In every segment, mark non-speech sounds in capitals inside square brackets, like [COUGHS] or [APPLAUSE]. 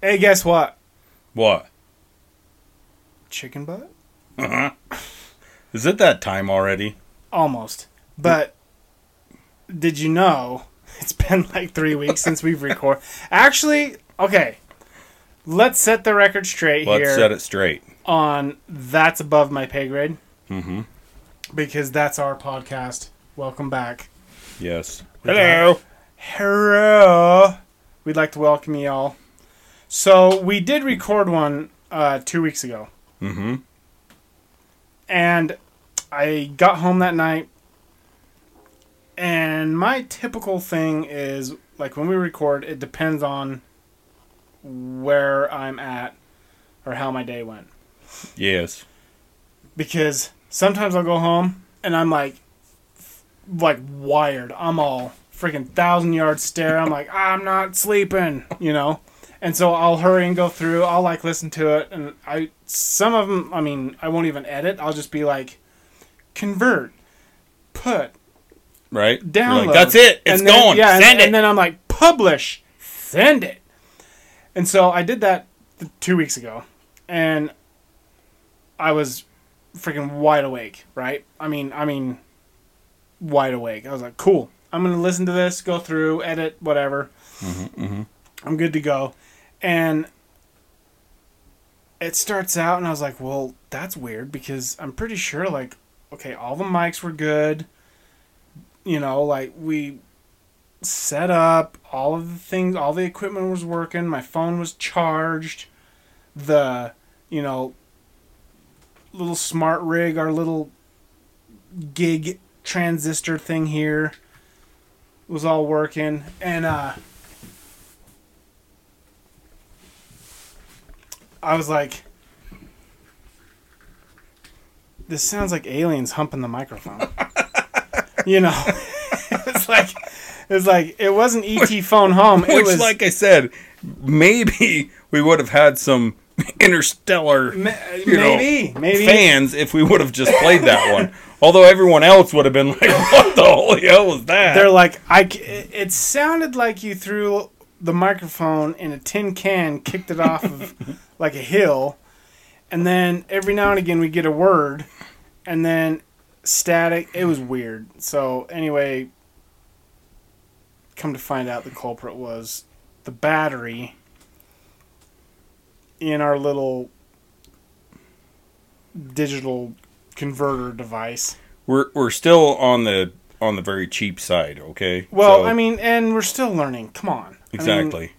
Hey, guess what? What? Chicken butt? Uh-huh. Is it that time already? Almost. But did you know [LAUGHS] it's been like three weeks since we've recorded? Actually, okay. Let's set the record straight Let's here set it straight. on that's above my pay grade Mm-hmm. because that's our podcast. Welcome back. Yes. We Hello. Hello. We'd like to welcome you all. So we did record one uh, two weeks ago, Mm-hmm. and I got home that night. And my typical thing is like when we record, it depends on where I'm at or how my day went. Yes. because sometimes I'll go home and I'm like, f- like wired. I'm all freaking thousand yard stare. I'm like, I'm not sleeping, you know. And so I'll hurry and go through. I'll like listen to it, and I some of them. I mean, I won't even edit. I'll just be like, convert, put, Right. Download. like, That's it. It's And then- going. Yeah, Send and, it. And then I'm like, publish, send it. And so I did that th- two weeks ago, and I was freaking wide awake. Right? I mean, I mean, wide awake. I was like, cool. I'm gonna listen to this, go through, edit, whatever. mm-hmm. I'm good to go. And it starts out, and I was like, well, that's weird because I'm pretty sure, like, okay, all the mics were good. You know, like, we set up all of the things, all the equipment was working, my phone was charged. The, you know, little smart rig, our little gig transistor thing here was all working. And, uh, I was like, this sounds like aliens humping the microphone. [LAUGHS] you know, [LAUGHS] it's like, it's like it wasn't ET phone home. It Which, was like I said, maybe we would have had some [LAUGHS] interstellar ma- you know, maybe, maybe. fans if we would have just played that one. Although everyone else would have been like, "What the holy hell was that?" They're like, I. it sounded like you threw the microphone in a tin can, kicked it off of [LAUGHS] like a hill, and then every now and again we get a word, and then static. It was weird. So anyway, come to find out, the culprit was the battery in our little digital converter device. we're we're still on the on the very cheap side. Okay. Well, So- I mean, and we're still learning. Come on. I mean, exactly.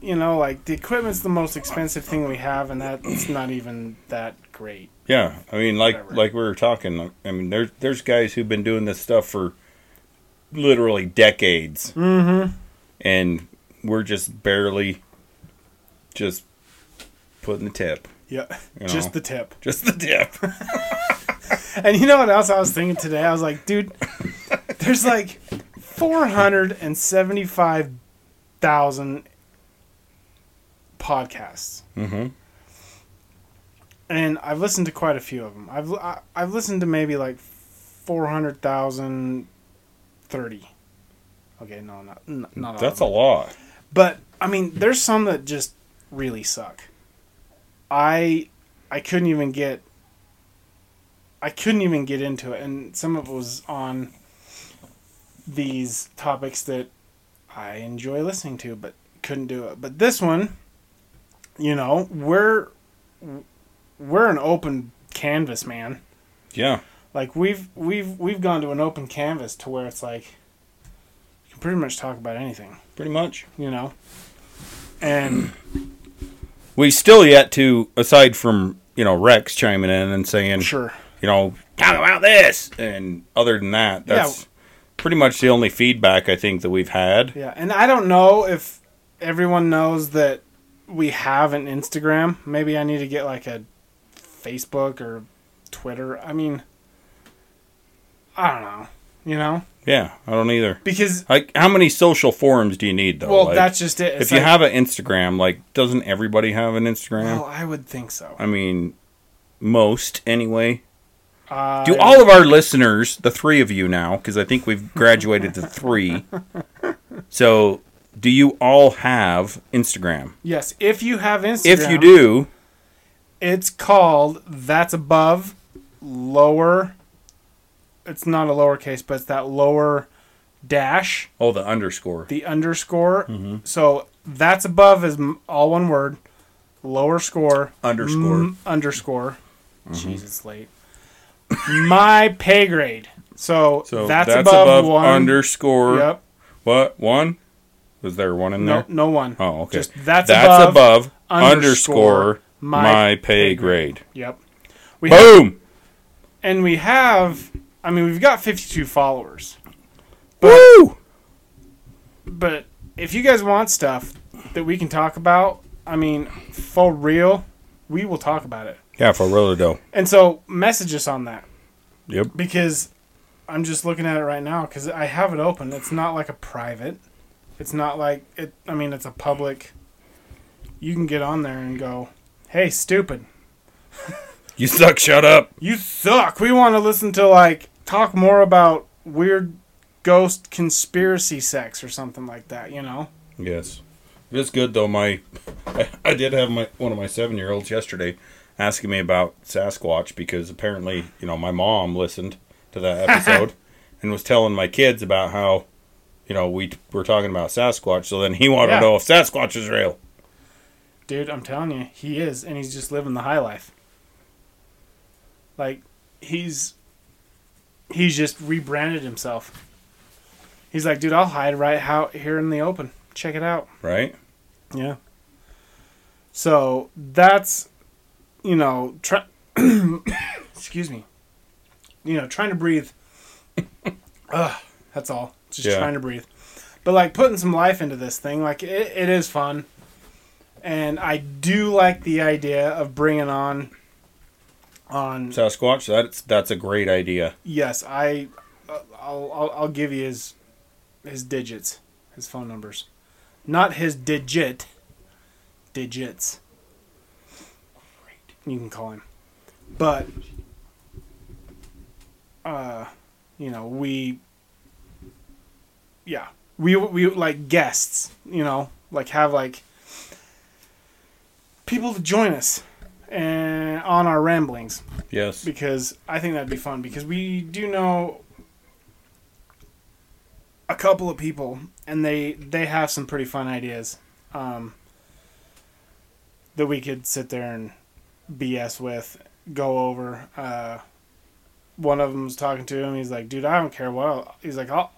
you know, like the equipment's the most expensive thing we have, and that's not even that great. Yeah, I mean, like Whatever. like we were talking. I mean, there's there's guys who've been doing this stuff for literally decades, Mm-hmm. and we're just barely just putting the tip. Yeah, You just the tip. Just the tip. [LAUGHS] [LAUGHS] And you know what else I was thinking today? I was like, dude, there's like four hundred and seventy-five thousand podcasts, mm-hmm. and I've listened to quite a few of them. I've I, I've listened to maybe like four hundred thousand thirty. Okay, no, not n- not That's a lot. But I mean, there's some that just really suck. I I couldn't even get I couldn't even get into it, and some of it was on these topics that I enjoy listening to, but couldn't do it. But this one, you know, we're we're an open canvas, man. Yeah. Like we've we've we've gone to an open canvas to where it's like you can pretty much talk about anything Pretty much. you know. And [CLEARS THROAT] We still yet to, aside from you know Rex chiming in and saying, sure, you know, talk about this, and other than that, Yeah. Pretty much the only feedback I think that we've had. yeah. And I don't know if everyone knows that we have an Instagram. Maybe I need to get like a Facebook or Twitter. I mean, I don't know. You know, Yeah, I don't either. because Like, how many social forums do you need though? well, Like, that's just it. It's if you have an Instagram, like, doesn't everybody have an Instagram? well, I would think so. I mean, most anyway. Uh, Do all of our listeners, the three of you now, because I think we've graduated to three. [LAUGHS] So, do you all have Instagram? Yes, if you have Instagram, If you do, it's called that's above lower. It's not a lowercase, but it's that lower dash, oh, the underscore. the underscore. Mm-hmm. So that's above is all one word. Lower score Underscore. m- underscore. Jeez, it's late. My pay grade. So, So that's, that's, above, above, one. underscore. Yep. What one? Was there one in No, there? no one. Oh, okay. Just that's, That's above. above, underscore underscore my my, pay grade. grade. Yep. We have, Boom. and we have. I mean, we've got 52 followers. Woo! But if you guys want stuff that we can talk about, I mean, for real, we will talk about it. Yeah, for real though. And so message us on that Yep. because I'm just looking at it right now because I have it open. It's not like a private. It's not like it. I mean, it's a public. You can get on there and go, "Hey, stupid, [LAUGHS] You suck. Shut up. you suck." We want to listen to like talk more about weird ghost conspiracy sex or something like that. You know? Yes. It is good though. My, I, [LAUGHS] I did have my one of my seven year olds yesterday asking me about Sasquatch because apparently you know my mom listened to that [LAUGHS] episode and was telling my kids about how you know we were talking about Sasquatch. So then he wanted Yeah. to know if Sasquatch is real. Dude, I'm telling you, he is, and he's just living the high life. Like, he's he's just rebranded himself. He's like, dude, I'll hide right out here in the open. Check it out. Right? Yeah. So that's, you know, try. [COUGHS] excuse me. You know, trying to breathe. [LAUGHS] Ugh, that's all. Just Yeah. trying to breathe. But like putting some life into this thing, like it, it is fun. And I do like the idea of bringing on. On Sasquatch. That's that's a great idea. yes, I, uh, I'll, I'll I'll give you his, his digits, his phone numbers, not his digit. Digits. You can call him, but, uh, you know we. Yeah, we we like guests, you know, like have like people to join us and on our ramblings Yes. because I think that'd be fun because we do know a couple of people and they they have some pretty fun ideas um, that we could sit there and BS with, go over. Uh, one of them was talking to him. He's like, "Dude, I don't care what." I'll, he's like, "I'll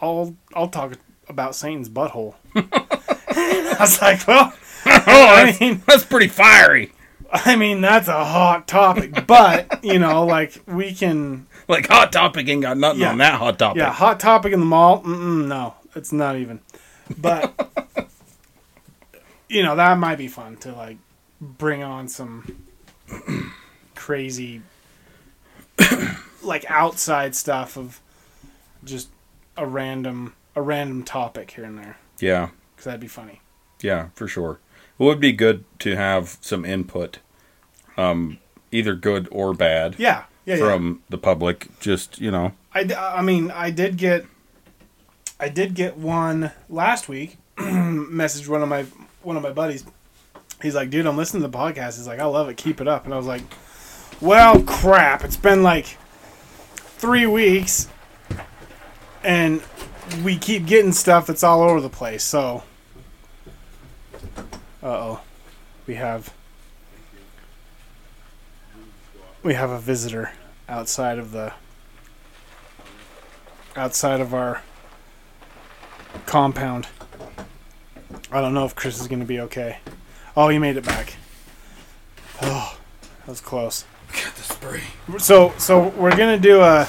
I'll I'll talk about Satan's butthole." [LAUGHS] I was like, "Well, [LAUGHS] I mean." That's pretty fiery. I mean, that's a hot topic, but you know, like we can, [LAUGHS] Like hot topic ain't got nothing Yeah. on that hot topic. yeah, hot topic in the mall. No, it's not even. But you know, that might be fun to like bring on some crazy, like outside stuff of just a random a random topic here and there Yeah. because that'd be funny. Yeah, for sure. It would be good to have some input, um, either good or bad, Yeah, yeah, yeah. from the public. Just you know, I I mean, I did get, I did get one last week. [CLEARS THROAT] message one of my one of my buddies. He's like, dude, I'm listening to the podcast. He's like, I love it. Keep it up. And I was like, well, crap. It's been like three weeks, and we keep getting stuff that's all over the place. So, uh oh, we have we have a visitor outside of the outside of our compound. I don't know if Chris is going to be okay. Oh, he made it back. Oh, that was close. Get the spray. So, so we're gonna do a.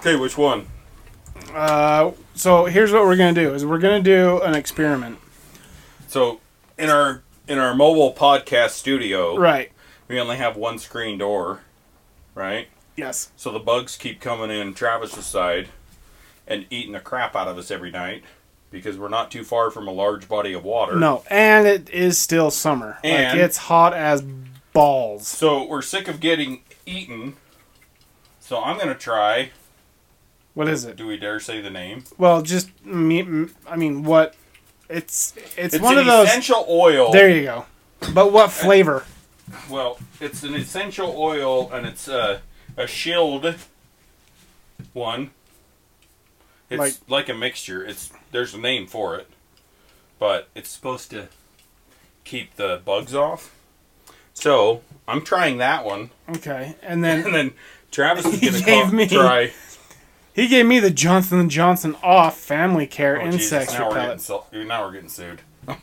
Okay, which one? Uh, so here's what we're gonna do: is we're gonna do an experiment. So in our in our mobile podcast studio, Right. we only have one screen door, right? Yes. So the bugs keep coming in Travis's side and eating the crap out of us every night because we're not too far from a large body of water. No, and it is still summer. And- like it's hot as balls. So we're sick of getting eaten. So I'm gonna try. What is it? Do we dare say the name? Well, just me. I mean, what It's it's, It's one of those. essential oil. There you go. But what flavor? Well, it's an essential oil, and it's a shield one. It's Like- like, a mixture. It's there's a name for it, but it's supposed to keep the bugs off. So I'm trying that one, Okay, and then [LAUGHS] and then Travis is [LAUGHS] He gonna gave call, me- try. he gave me the Johnson and Johnson off Family Care Oh, insect now we're, getting, repellent. su- now we're getting sued. [LAUGHS]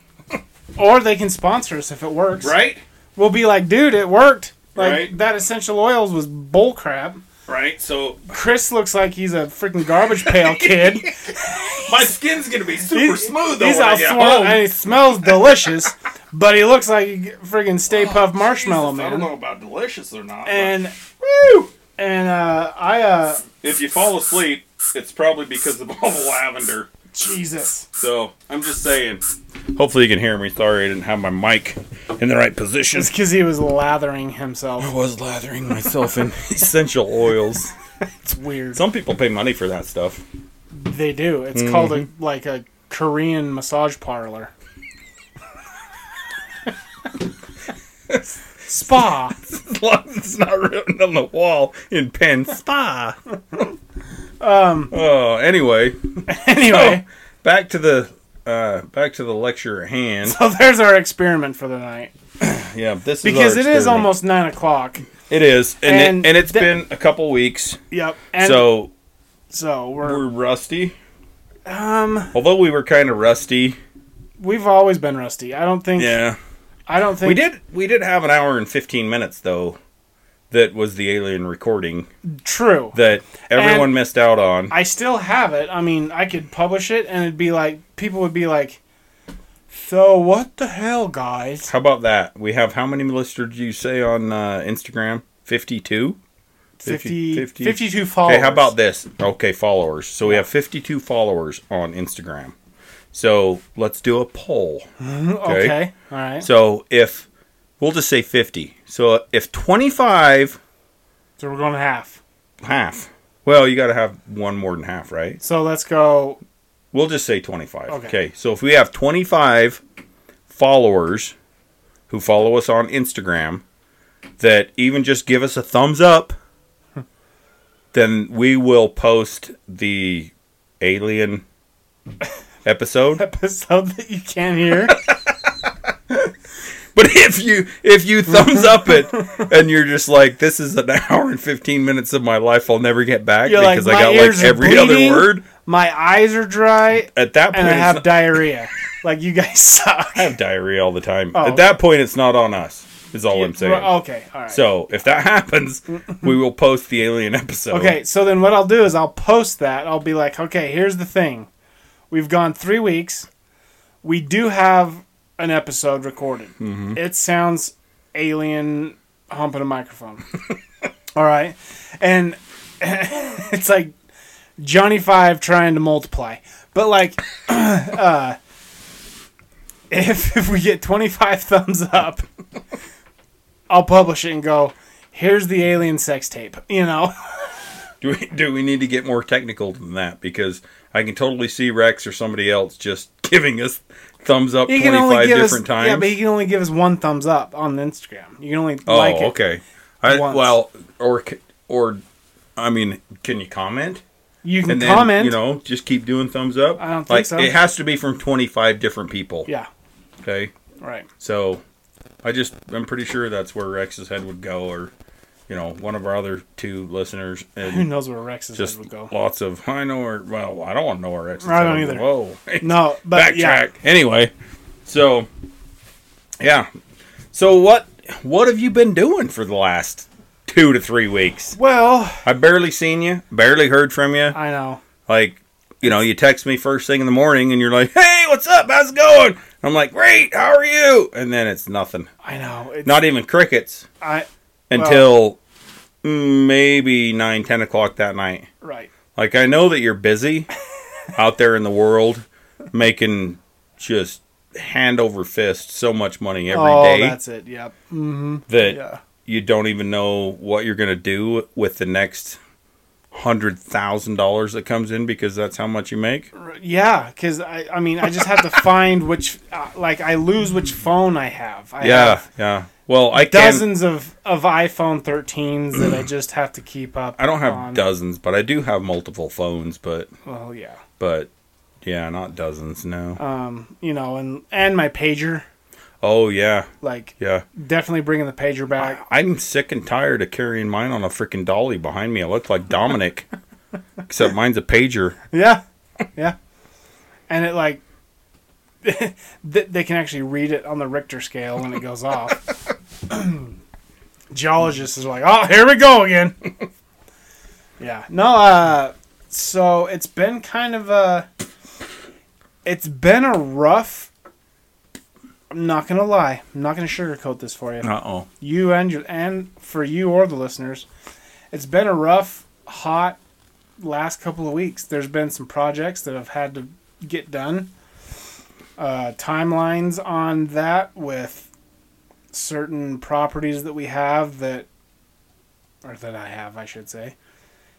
Or they can sponsor us if it works. Right, We'll be like, dude, it worked. Like Right. that essential oils was bull crap. Right. So Chris looks like he's a freaking garbage pail [LAUGHS] kid. my skin's gonna be super He's- smooth though He's out get home. and he smells delicious, but he looks like a freaking Stay Puft Marshmallow Jesus, I don't know about delicious or not. And Woo! and uh, I uh, If you fall asleep, it's probably because of all the lavender. Jesus. So I'm just saying. Hopefully you can hear me. Sorry I didn't have my mic in the right position. It's because he was lathering himself. I was lathering myself in [LAUGHS] essential oils. It's weird. Some people pay money for that stuff. They do. It's called a Mm-hmm. like a Korean massage parlor. Spa. As long as it's not written on the wall in pen spa. [LAUGHS] Um. Oh, anyway, [LAUGHS] Anyway, back to the uh, back to the lecture at hand. so there's our experiment for the night [CLEARS THROAT] Yeah, this is because it is almost nine o'clock. it is, and and it, it's th- been a couple weeks, Yep. And so so we're we're rusty. um Although we were kind of rusty. we've always been rusty. I don't think. Yeah. I don't think We did we did have an hour and 15 minutes though that was the alien recording True. that everyone missed out on. I still have it. I mean, I could publish it, and it'd be like people would be like, "So what the hell, guys?" How about that? We have how many listeners you say on uh, Instagram? 52? 50, 50. 52 followers. Okay, how about this? Okay, followers. So we have 52 followers on Instagram. So let's do a poll. [LAUGHS] Okay. All right. So if we'll just say 50. So if 25 So we're going to half. half. Well, you got to have one more than half, right? So let's go. We'll just say 25. Okay. Okay. So if we have 25 followers who follow us on Instagram that even just give us a thumbs up, then we will post the alien [LAUGHS] episode. Episode that you can't hear. [LAUGHS] But if you if you thumbs up it [LAUGHS] and you're just like this is an [LAUGHS] hour and 15 minutes of my life I'll never get back You're like, because I "My got ears like are every other word My eyes are dry, at that point and I it's have not- diarrhea. Like you guys [LAUGHS] suck. I have diarrhea all the time. Oh. At that point, it's not on us. Is all I'm saying. Okay. All right. So if that happens, we will post the alien episode. Okay, so then what I'll do is I'll post that. I'll be like, okay, here's the thing. We've gone three weeks. We do have an episode recorded. It sounds alien humping a microphone. [LAUGHS] All right. And [LAUGHS] it's like Johnny Five trying to multiply. But like, [CLEARS THROAT] uh, [LAUGHS] if, if we get 25 thumbs up, I'll publish it and go, here's the alien sex tape. You know? Do we do we need to get more technical than that? Because I can totally see Rex or somebody else just giving us thumbs up He twenty can only five give us different times. yeah, but he can only give us one thumbs up on Instagram. You can only oh, like it. okay. I, well, or or I mean, can you comment? You can And then comment. you know, just keep doing thumbs up. I don't think like so. it has to be from twenty five different people. yeah, Okay. right. So, I just I'm pretty sure that's where Rex's head would go, or you know, one of our other two listeners, Who knows where Rex's just head would go? lots of I know where. Well, I don't want to know where Rex's I don't either. Whoa, [LAUGHS] No, but yeah. Anyway, so yeah, so what what have you been doing for the last two to three weeks? well, I barely seen you, barely heard from you. I know. Like, you know, you text me first thing in the morning and you're like, "Hey, what's up? How's it going?" I'm like, "Great. How are you?" And then it's nothing. I know. It's, Not even crickets I until mm, maybe nine, ten o'clock that night. right. Like, I know that you're busy [LAUGHS] out there in the world making just hand over fist so much money every oh, day that's it. Yep. Mm-hmm. that Yeah. you don't even know what you're going to do with the next hundred thousand dollars that comes in because that's how much you make. Yeah, because I, I mean, I just have to [LAUGHS] find which, uh, like, I lose which phone I have. I Yeah, have yeah. Well, I can. dozens of, of iPhone 13s that I [CLEARS THROAT] just have to keep up. I don't have on. dozens, but I do have multiple phones. But Well, yeah. but yeah, not dozens. No. Um, you know, and and my pager, Oh yeah, like, yeah. definitely bringing the pager back. I'm sick and tired of carrying mine on a freaking dolly behind me. I look like Dominic, [LAUGHS] except mine's a pager. Yeah, yeah. And it like [LAUGHS] they they can actually read it on the Richter scale when it goes off. [LAUGHS] [CLEARS THROAT] Geologist is like, oh, here we go again. [LAUGHS] yeah. No. Uh. So it's been kind of a. It's been a rough. I'm not gonna lie. I'm not gonna sugarcoat this for you Uh oh. you and your, and for you or the listeners, it's been a rough, hot last couple of weeks. There's been some projects that I've had to get done. Uh, timelines on that with certain properties that we have that, or that I have, I should say,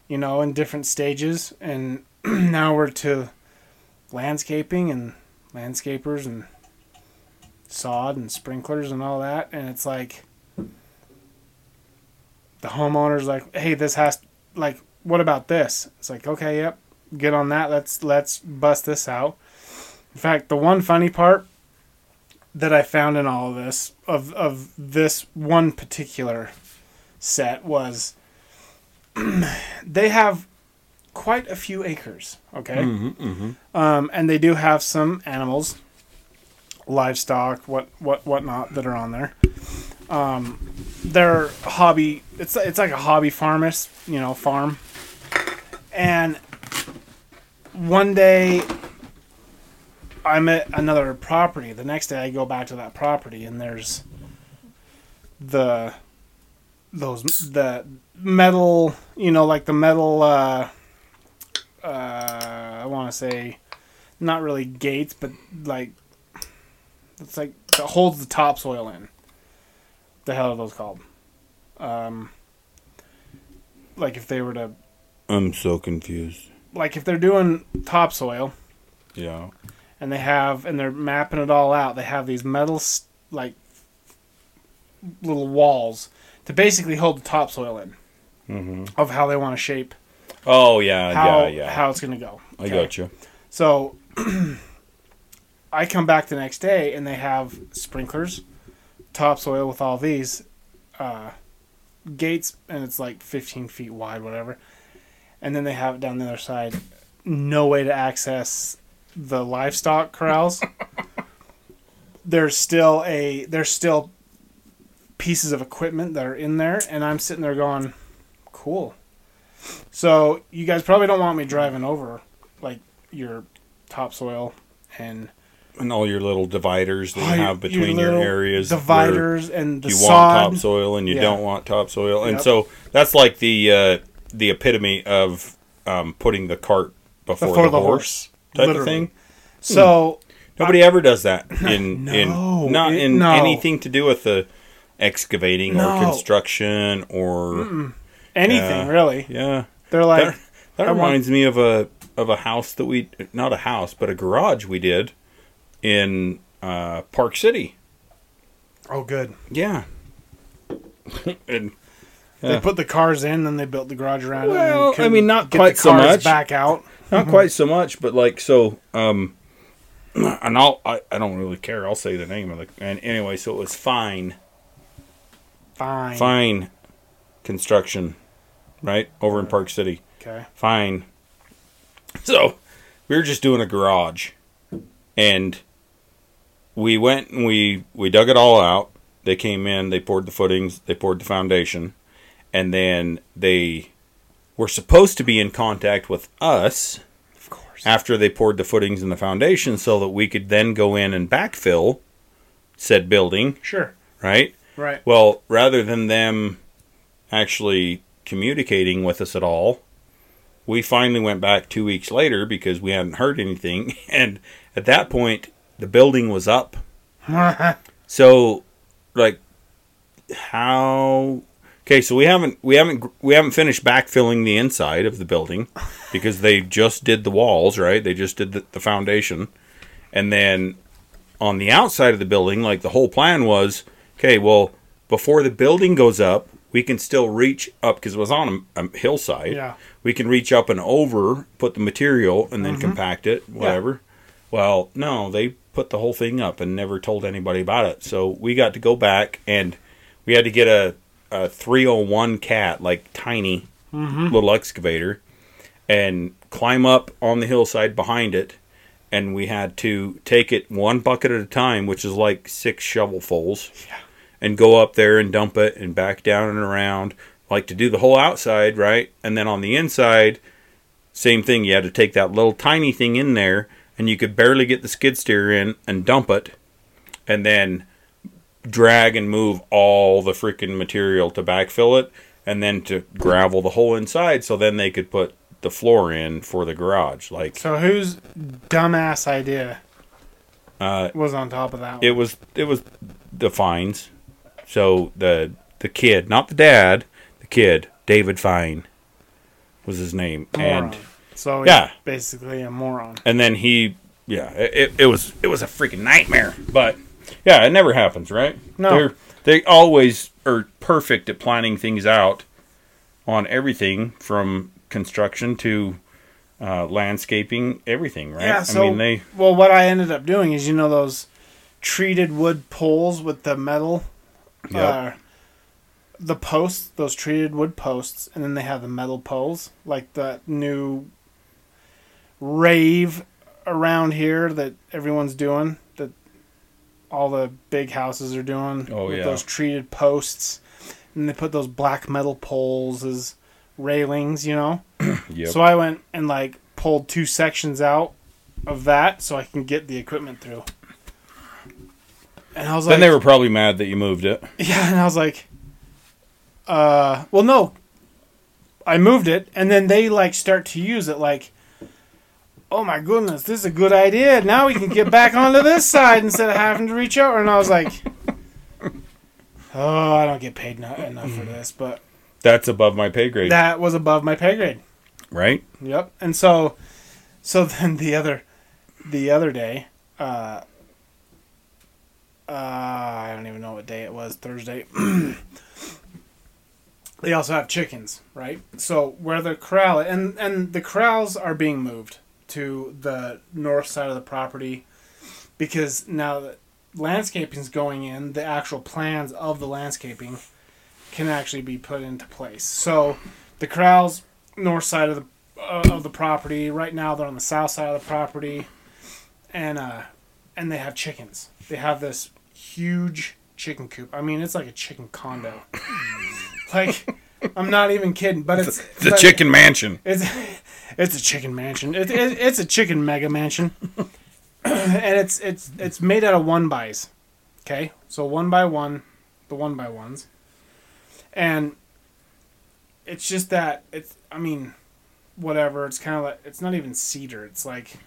you know, in different stages, and [CLEARS THROAT] now we're to landscaping and landscapers and sod and sprinklers and all that. And it's like the homeowner's like hey this has like what about this? It's like okay yep get on that. Let's let's bust this out. In fact the one funny part that i found in all of this of of this one particular set was [CLEARS THROAT] they have quite a few acres okay Mm-hmm, mm-hmm. um, and they do have some animals, livestock, what what whatnot that are on there. Um, they're hobby. It's it's like a hobby farmist, you know, farm. And one day, I'm at another property. The next day, I go back to that property, and there's the those the metal, you know, like the metal. Uh, uh, I want to say not really gates, but like it's like that holds the topsoil in. The hell are those called? Um, like if they were to I'm so confused. like if they're doing topsoil Yeah. And they have and they're mapping it all out, they have these metal like little walls to basically hold the topsoil in Mm-hmm. of how they want to shape Oh yeah, how yeah, yeah. how it's going to go. I got you. So [CLEARS THROAT] I come back the next day and they have sprinklers, topsoil with all these uh, gates, and it's like 15 feet wide, whatever. And then they have it down the other side. No way to access the livestock corrals. [LAUGHS] there's still a there's still pieces of equipment that are in there, and I'm sitting there going, "Cool." So you guys probably don't want me driving over like your topsoil and And all your little dividers that you your- have between your, little areas. dividers and the you sod. want topsoil and you Yeah. don't want topsoil, and Yep. so that's like the uh, the epitome of um, putting the cart before, before the, the horse, type literally. of thing. Hmm. So Nobody ever does that in [LAUGHS] No, in not it- in no. anything to do with the excavating or construction or anything Yeah. really, yeah. they're like, That, that I want- reminds me of a of a house that we not a house but a garage we did in uh, Park City. "Oh, good." Yeah. [LAUGHS] and They Yeah. put the cars in, then they built the garage around it. Well, I mean, not get quite the so much. Back out. Not quite so much, but like so. Um, [CLEARS THROAT] and I'll I, I don't really care. I'll say the name of the and anyway. So it was fine, Fine. fine construction, right over in Park City. Okay. Fine. So we were just doing a garage, and we went and we we dug it all out. They came in, they poured the footings, they poured the foundation, and then they were supposed to be in contact with us Of course. after they poured the footings and the foundation so that we could then go in and backfill said building, Sure. right? Right. Well, rather than them actually communicating with us at all, we finally went back two weeks later because we hadn't heard anything. [LAUGHS] And at that point, the building was up. [LAUGHS] So, like, how. Okay, so we haven't we haven't we haven't finished backfilling the inside of the building because they just did the walls, right? They just did the, the foundation, and then on the outside of the building, like the whole plan was, okay, well, before the building goes up, we can still reach up because it was on a, a hillside. Yeah. we can reach up and over, put the material, and then mm-hmm. compact it, whatever. Well, no, they put the whole thing up and never told anybody about it. So we got to go back and we had to get a, a 301 cat, like tiny mm-hmm. little excavator, and climb up on the hillside behind it. And we had to take it one bucket at a time, which is like six shovelfuls, and go up there and dump it and back down and around, like to do the whole outside, right? And then on the inside, same thing. You had to take that little tiny thing in there, and you could barely get the skid steer in and dump it, and then drag and move all the freaking material to backfill it, and then to gravel the whole inside. So then they could put the floor in for the garage. Like So whose dumbass idea uh, was on top of that? One? it was, it was the fines. So the the kid, not the dad, the kid, David Fine, was his name, Moron. and. so Yeah. basically a moron. and then he yeah it, it was it was a freaking nightmare but yeah it never happens right No. They're, they always are perfect at planning things out on everything from construction to uh, landscaping everything right Yeah. So i mean they well, what I ended up doing is you know those treated wood poles with the metal. Yep. Uh, the posts, those treated wood posts, and then they have the metal poles, like the new rave around here that everyone's doing, all the big houses are doing. Oh, with yeah. those treated posts, and they put those black metal poles as railings, you know. [CLEARS THROAT] yep. So I went and like pulled two sections out of that so I can get the equipment through. And I was like, then they were probably mad that you moved it [LAUGHS] yeah, and I was like, uh, well, no. I moved it, and then they like start to use it like, oh my goodness, this is a good idea. Now we can get back onto this side instead of having to reach over. And I was like, oh, I don't get paid no- enough for this, but that's above my pay grade that was above my pay grade. right Yep. And so, so then the other, the other day, uh, uh, I don't even know what day it was. Thursday. [CLEARS THROAT] they also have chickens, right? So where the corral and and the corrals are being moved to the north side of the property because now that landscaping's going in, the actual plans of the landscaping can actually be put into place. So the corrals north side of the uh, of the property. Right now, they're on the south side of the property, and uh, and they have chickens. They have this huge chicken coop. I mean, it's like a chicken condo. [LAUGHS] like, I'm not even kidding. But it's the but chicken mansion It's [LAUGHS] it's a chicken mansion. It, it, it's a chicken mega mansion, [CLEARS THROAT] and it's it's it's made out of one bys. Okay, so one by one, the one by ones, and it's just that it's. I mean, whatever. It's kind of like it's not even cedar. It's like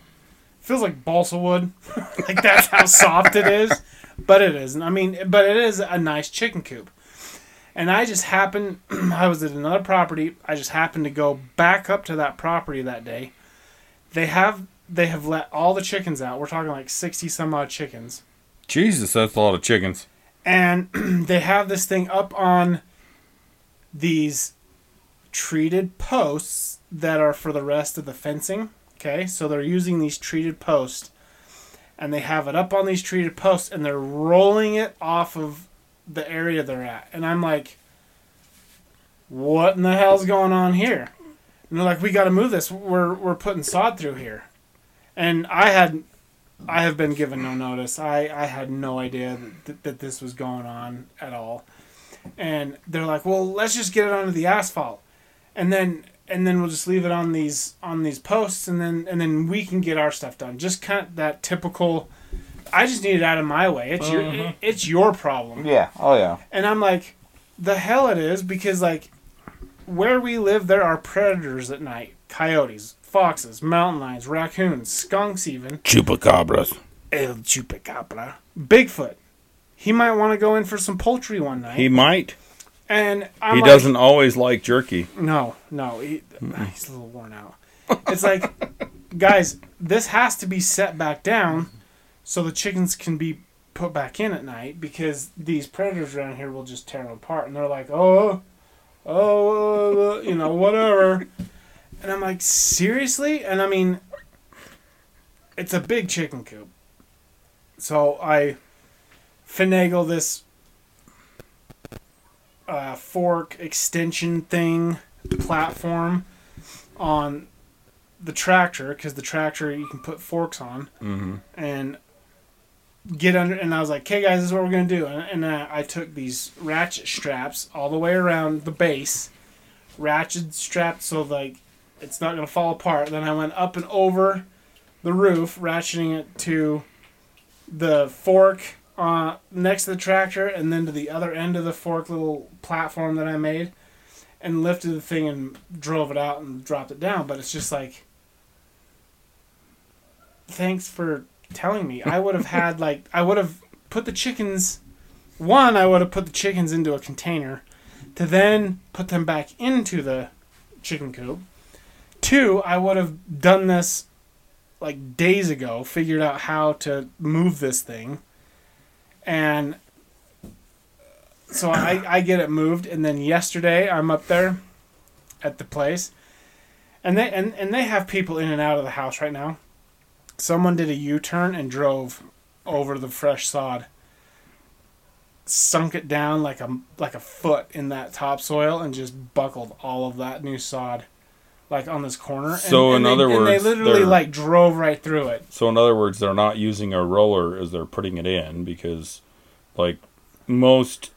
feels like balsa wood. [LAUGHS] like that's how soft it is, but it isn't. I mean, but it is a nice chicken coop. And I just happened, [CLEARS THROAT] I was at another property. I just happened to go back up to that property that day. They have they have let all the chickens out. We're talking like sixty some odd chickens, jesus that's a lot of chickens and [CLEARS THROAT] they have this thing up on these treated posts that are for the rest of the fencing. Okay, so they're using these treated posts, and they have it up on these treated posts, and they're rolling it off of the area they're at. And I'm like, what in the hell's going on here? And they're like, we got to move this. We're we're putting sod through here, and I had, I have been given no notice. I I had no idea that, that this was going on at all, and they're like, well, let's just get it onto the asphalt, and then and then we'll just leave it on these on these posts, and then and then we can get our stuff done. Just kind of that typical. I just need it out of my way. It's your it, it's your problem. yeah oh yeah And I'm like, the hell it is because like where we live there are predators at night. Coyotes, foxes, mountain lions, raccoons, skunks even. chupacabras El chupacabra. Bigfoot. He might want to go in for some poultry one night. he might And I'm he like, doesn't always like jerky. No, no, he, he's a little worn out. It's like, [LAUGHS] guys, this has to be set back down so the chickens can be put back in at night because these predators around here will just tear them apart. And they're like, oh, oh, you know, whatever. And I'm like, seriously? And I mean, it's a big chicken coop. So I finagle this uh, fork extension thing platform on the tractor because the tractor you can put forks on Mm-hmm. and get under and i was like okay guys this is what we're gonna do. And, and uh, i took these ratchet straps all the way around the base ratchet strapped so like it's not gonna fall apart. Then i went up and over the roof ratcheting it to the fork uh, next to the tractor and then to the other end of the fork little platform that i made and lifted the thing and drove it out and dropped it down. But it's just like thanks for telling me. I would have had like I would have put the chickens. One, I would have put the chickens into a container, to then put them back into the chicken coop. Two, I would have done this like days ago, figured out how to move this thing, and so I, I get it moved. And then yesterday, I'm up there at the place, and they and, and they have people in and out of the house right now someone did a U-turn and drove over the fresh sod, sunk it down like a like a foot in that topsoil, and just buckled all of that new sod, like on this corner. So and, in and other they, and they literally like drove right through it. So in other words, they're not using a roller as they're putting it in because, like most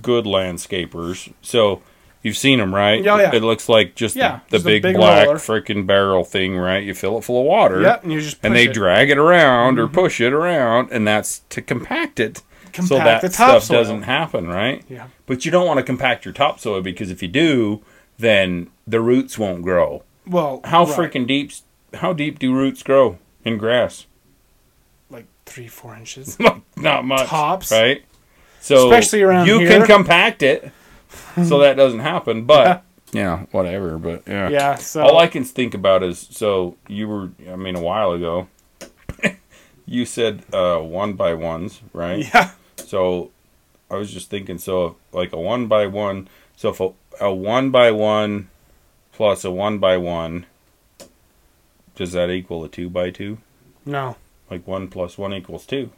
good landscapers, so you've seen them, right? Oh, yeah. It looks like just Yeah, the, the big, big black freaking barrel thing, right? You fill it full of water. Yep, and you just And they it. Mm-hmm. drag it around or push it around, and that's to compact it, so that the stuff topsoil. doesn't happen, right? Yeah. But you don't want to compact your topsoil because if you do, then the roots won't grow. Well, How right, freaking deep? How deep do roots grow in grass? like three four inches. [LAUGHS] Not much. Tops. Right? So Especially around you here. can compact it [LAUGHS] so that doesn't happen, but yeah, whatever, but yeah. Yeah. So All I can think about is so you were I mean a while ago [LAUGHS] you said uh one by ones, right? [LAUGHS] yeah. So I was just thinking so like a one by one so if a, a one by one plus a one by one does that equal a two by two? No. Like one plus one equals two.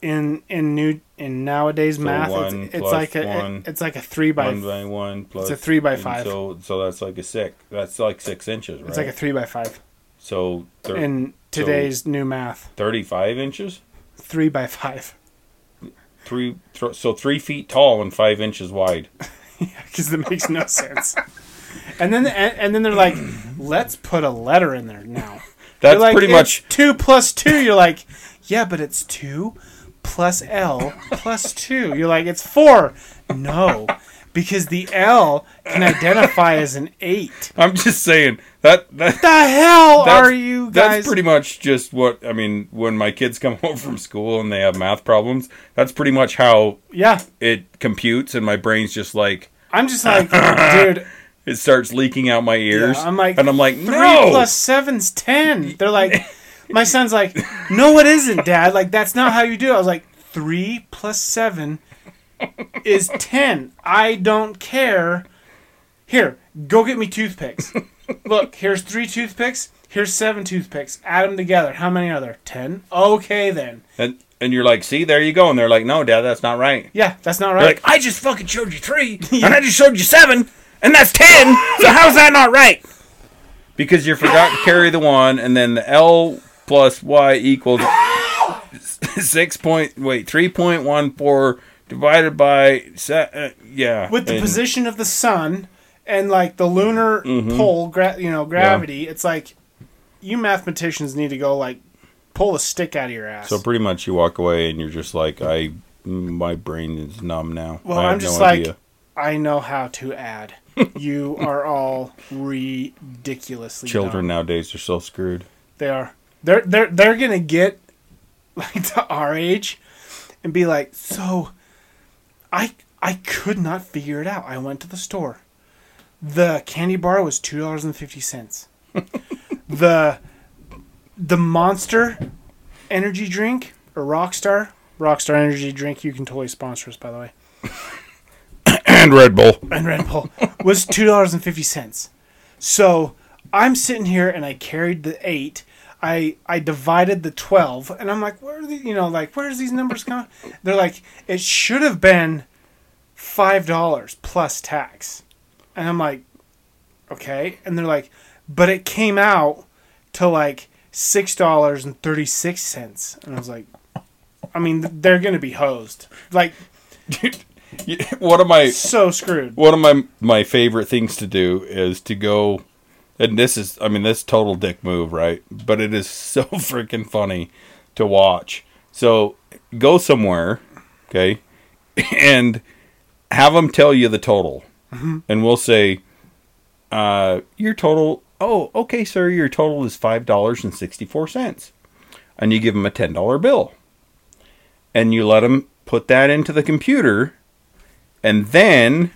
In in new in nowadays So math, it's, it's like a one- it's like a three by one by one plus a three by five. So so that's like a six. That's like six inches, right? it's like a three by five so thir- in so- today's new math. thirty-five inches. Three by five. Three. Th- so three feet tall and five inches wide. [LAUGHS] because it makes no sense. And then and, and then they're like, let's put a letter in there now. That's like, pretty "It's much. two plus two. You're like, yeah, but it's two plus L plus two. You're like, it's four. No, because the L can identify as an eight. I'm just saying that that. The hell are you guys? That's pretty much just what I mean. When my kids come [LAUGHS] home from school and they have math problems, that's pretty much how yeah, it computes, and my brain's just like I'm just like, dude. [LAUGHS] it starts leaking out my ears. I'm like, and I'm like, Three no. plus seven's ten. They're like, [LAUGHS] my son's like, no, it isn't, Dad. Like that's not how you do. it. I was like, three plus seven is ten. I don't care. Here, go get me toothpicks. Look, here's three toothpicks. Here's seven toothpicks. Add them together. How many are there? Ten. Okay then. and and you're like, see, there you go. And they're like, no, Dad, that's not right. Yeah, that's not They're right. like, I just fucking showed you three, [LAUGHS] and I just showed you seven, and that's ten. so how's that not right? Because you forgot to carry the one, and then the L plus Y equals [LAUGHS] six point wait three point one four divided by uh, yeah With the and- position of the sun and like the lunar Mhm. pole, gra- you know, gravity. It's like you mathematicians need to go like pull a stick out of your ass. So pretty much, you walk away, and you're just like, I, my brain is numb now. Well, I'm just no like- idea. I know how to add. [LAUGHS] you are all ridiculously children dumb. nowadays are so screwed. They are. They're they're they're gonna get like to our age and be like, so I I could not figure it out. I went to the store. The candy bar was two dollars and fifty cents. [LAUGHS] the the Monster energy drink or Rockstar Rockstar energy drink. You can totally sponsor us, by the way. and Red Bull. and Red Bull was two dollars and fifty cents. So I'm sitting here and I carried the eight. I I divided the twelve, and I'm like, where are the you know like where's these numbers going? They're like, it should have been five dollars plus tax, and I'm like, okay, and they're like, but it came out to like six dollars and thirty six cents, and I was like, I mean, they're gonna be hosed, like [LAUGHS] One of my so screwed. one of my my favorite things to do is to go and this is I mean this total dick move, right? But it is so [LAUGHS] freaking funny to watch. So go somewhere, okay, [LAUGHS] and have them tell you the total, and we'll say, uh, your total. Oh, okay, sir, your total is five dollars and sixty four cents, and you give them a ten dollar bill, and you let them put that into the computer, and then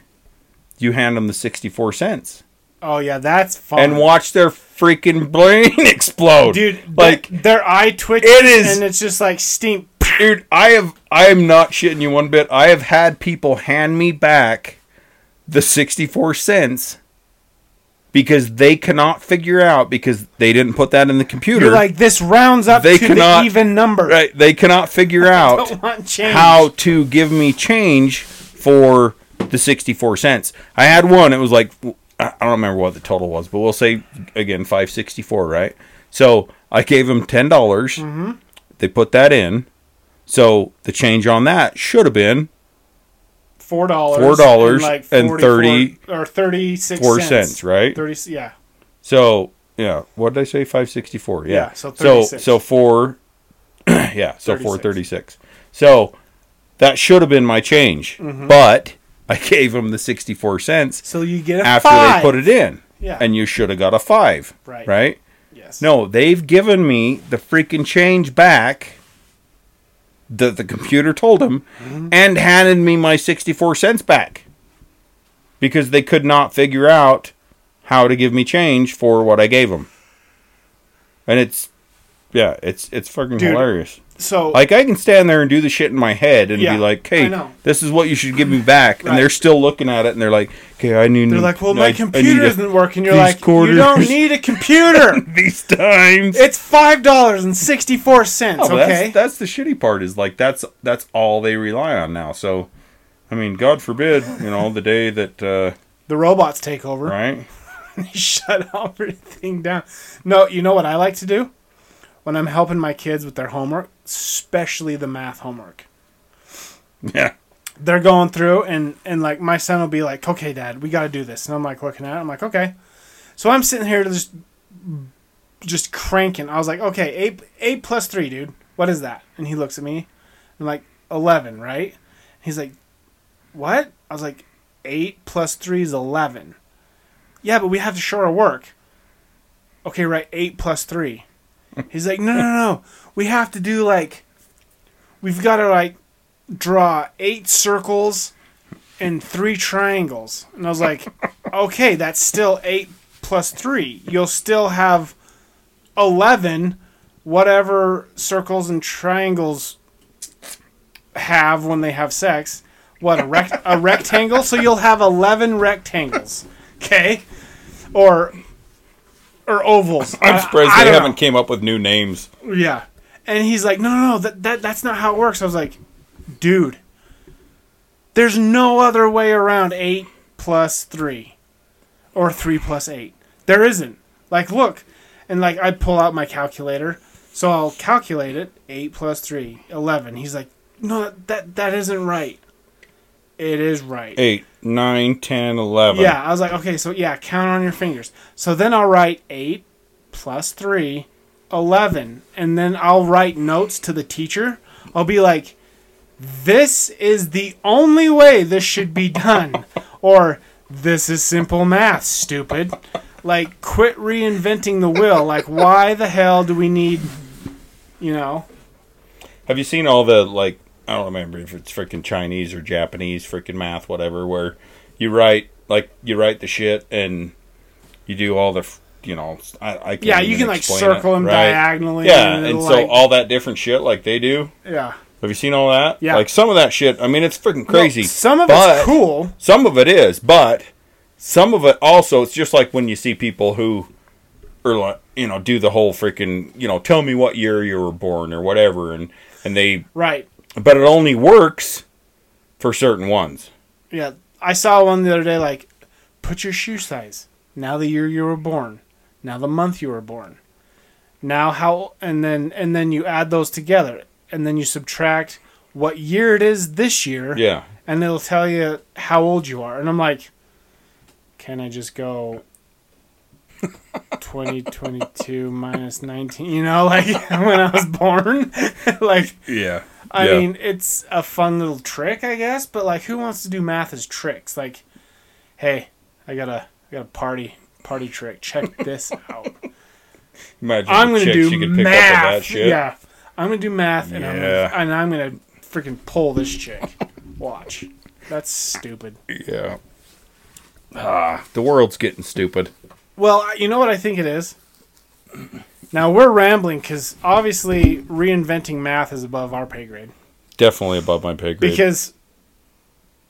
you hand them the sixty four cents Oh yeah, that's fun. and watch their freaking [LAUGHS] brain explode, dude, Like, like their eye twitches, It is- and it's just like steam. dude, I have I am not shitting you one bit. I have had people hand me back the sixty four cents because they cannot figure out because they didn't put that in the computer. You're like this rounds up They to cannot- the even number. right? They cannot figure [LAUGHS] out Don't want change. how to give me change for the 64 cents. I had one, it was like, I don't remember what the total was, but we'll say, again, 564, right? So I gave them $10. Mm-hmm. They put that in. So the change on that should have been four dollars, $4 and 30 or thirty six 4 cents, right? Thirty, yeah. So, yeah, what did I say? 564. Yeah. Yeah, so so 36. so 4 [CLEARS THROAT] yeah, so 436. So that should have been my change. Mm-hmm. But I gave them the 64 cents So you get a after five. they put it in. Yeah. And you should have got a 5. Right. Right? yes. No, they've given me the freaking change back that the computer told them Mm-hmm. and handed me my 64 cents back because they could not figure out how to give me change for what I gave them. And it's yeah, it's it's fucking Dude. hilarious. So Like I can stand there and do the shit in my head and Yeah, be like, I "Hey, know. this is what you should give me back," and Right. they're still looking at it and they're like, "Okay, I need." they're like, "Well, I- my computer a- isn't working." You're these like, "You don't need a computer. [LAUGHS] these times." it's five dollars and sixty four cents. Oh, okay. that's, that's the shitty part is like that's that's all they rely on now. So, I mean, God forbid, you know, the day that uh, the robots take over. right? [LAUGHS] shut [LAUGHS] everything down. No, you know what I like to do when I'm helping my kids with their homework, especially the math homework. Yeah, They're going through and and like my son will be like, "Okay, Dad, we got to do this," and I'm like looking at it. I'm like, "Okay." So I'm sitting here just just cranking. I was like, "Okay, eight eight plus three, dude. What is that?" And he looks at me. I'm like, 11, right? He's like, "What?" I was like, eight plus three is 11. Yeah, but we have to show our work. Okay, right, eight plus three. He's like, no, no, no, no. We have to do like, we've got to like draw eight circles and three triangles. And I was like, [LAUGHS] okay, that's still eight plus three. You'll still have 11, whatever circles and triangles have when they have sex. What, a, rect- a rectangle? So you'll have 11 rectangles. Okay? Or. Or ovals. [LAUGHS] I'm surprised I they don't know. haven't came up with new names. Yeah. And he's like, no, no, no, that, that that's not how it works. I was like, dude, there's no other way around eight plus three, or three plus eight. There isn't. Like, look, and like I pull out my calculator, so I'll calculate it. Eight plus three, 11. He's like, no, that that isn't right. It is right. Eight, nine, ten, eleven. Yeah, I was like, okay, so yeah, count on your fingers. So then I'll write 8 plus 3, 11. And then I'll write notes to the teacher. I'll be like, this is the only way this should be done. [LAUGHS] or, this is simple math, stupid. Like, quit reinventing the wheel. Like, why the hell do we need, you know? Have you seen all the like I don't remember if it's freaking Chinese or Japanese freaking math, whatever, where you write like you write the shit and you do all the you know I, I can't Yeah, you can like circle it, them right? diagonally. Yeah, and and so like- all that different shit like they do. yeah, Have you seen all that? Yeah. Like some of that shit. I mean, it's freaking crazy. No, some of it's cool. Some of it is, but some of it also it's just like when you see people who are like you know do the whole freaking you know tell me what year you were born or whatever and and they Right. But it only works for certain ones. Yeah, I saw one the other day. Like, put your shoe size. Now the year you were born. Now the month you were born. Now how and then and then you add those together and then you subtract what year it is this year Yeah. and it'll tell you how old you are. And I'm like, can I just go [LAUGHS] 2022 minus 19? You know, like [LAUGHS] when I was born? [LAUGHS] like, Yeah. I Yeah. mean, it's a fun little trick, I guess, but like, who wants to do math as tricks? Like, hey, I got a, I got a party, party trick. Check [LAUGHS] this out. Imagine I'm gonna do you could pick math. up with that shit. Yeah, I'm gonna do math, and I'm gonna, and I'm gonna freaking pull this chick. Watch. That's stupid. Yeah. Ah, the world's getting stupid. Well, you know what I think it is. Now we're rambling because obviously reinventing math is above our pay grade. Definitely above my pay grade. Because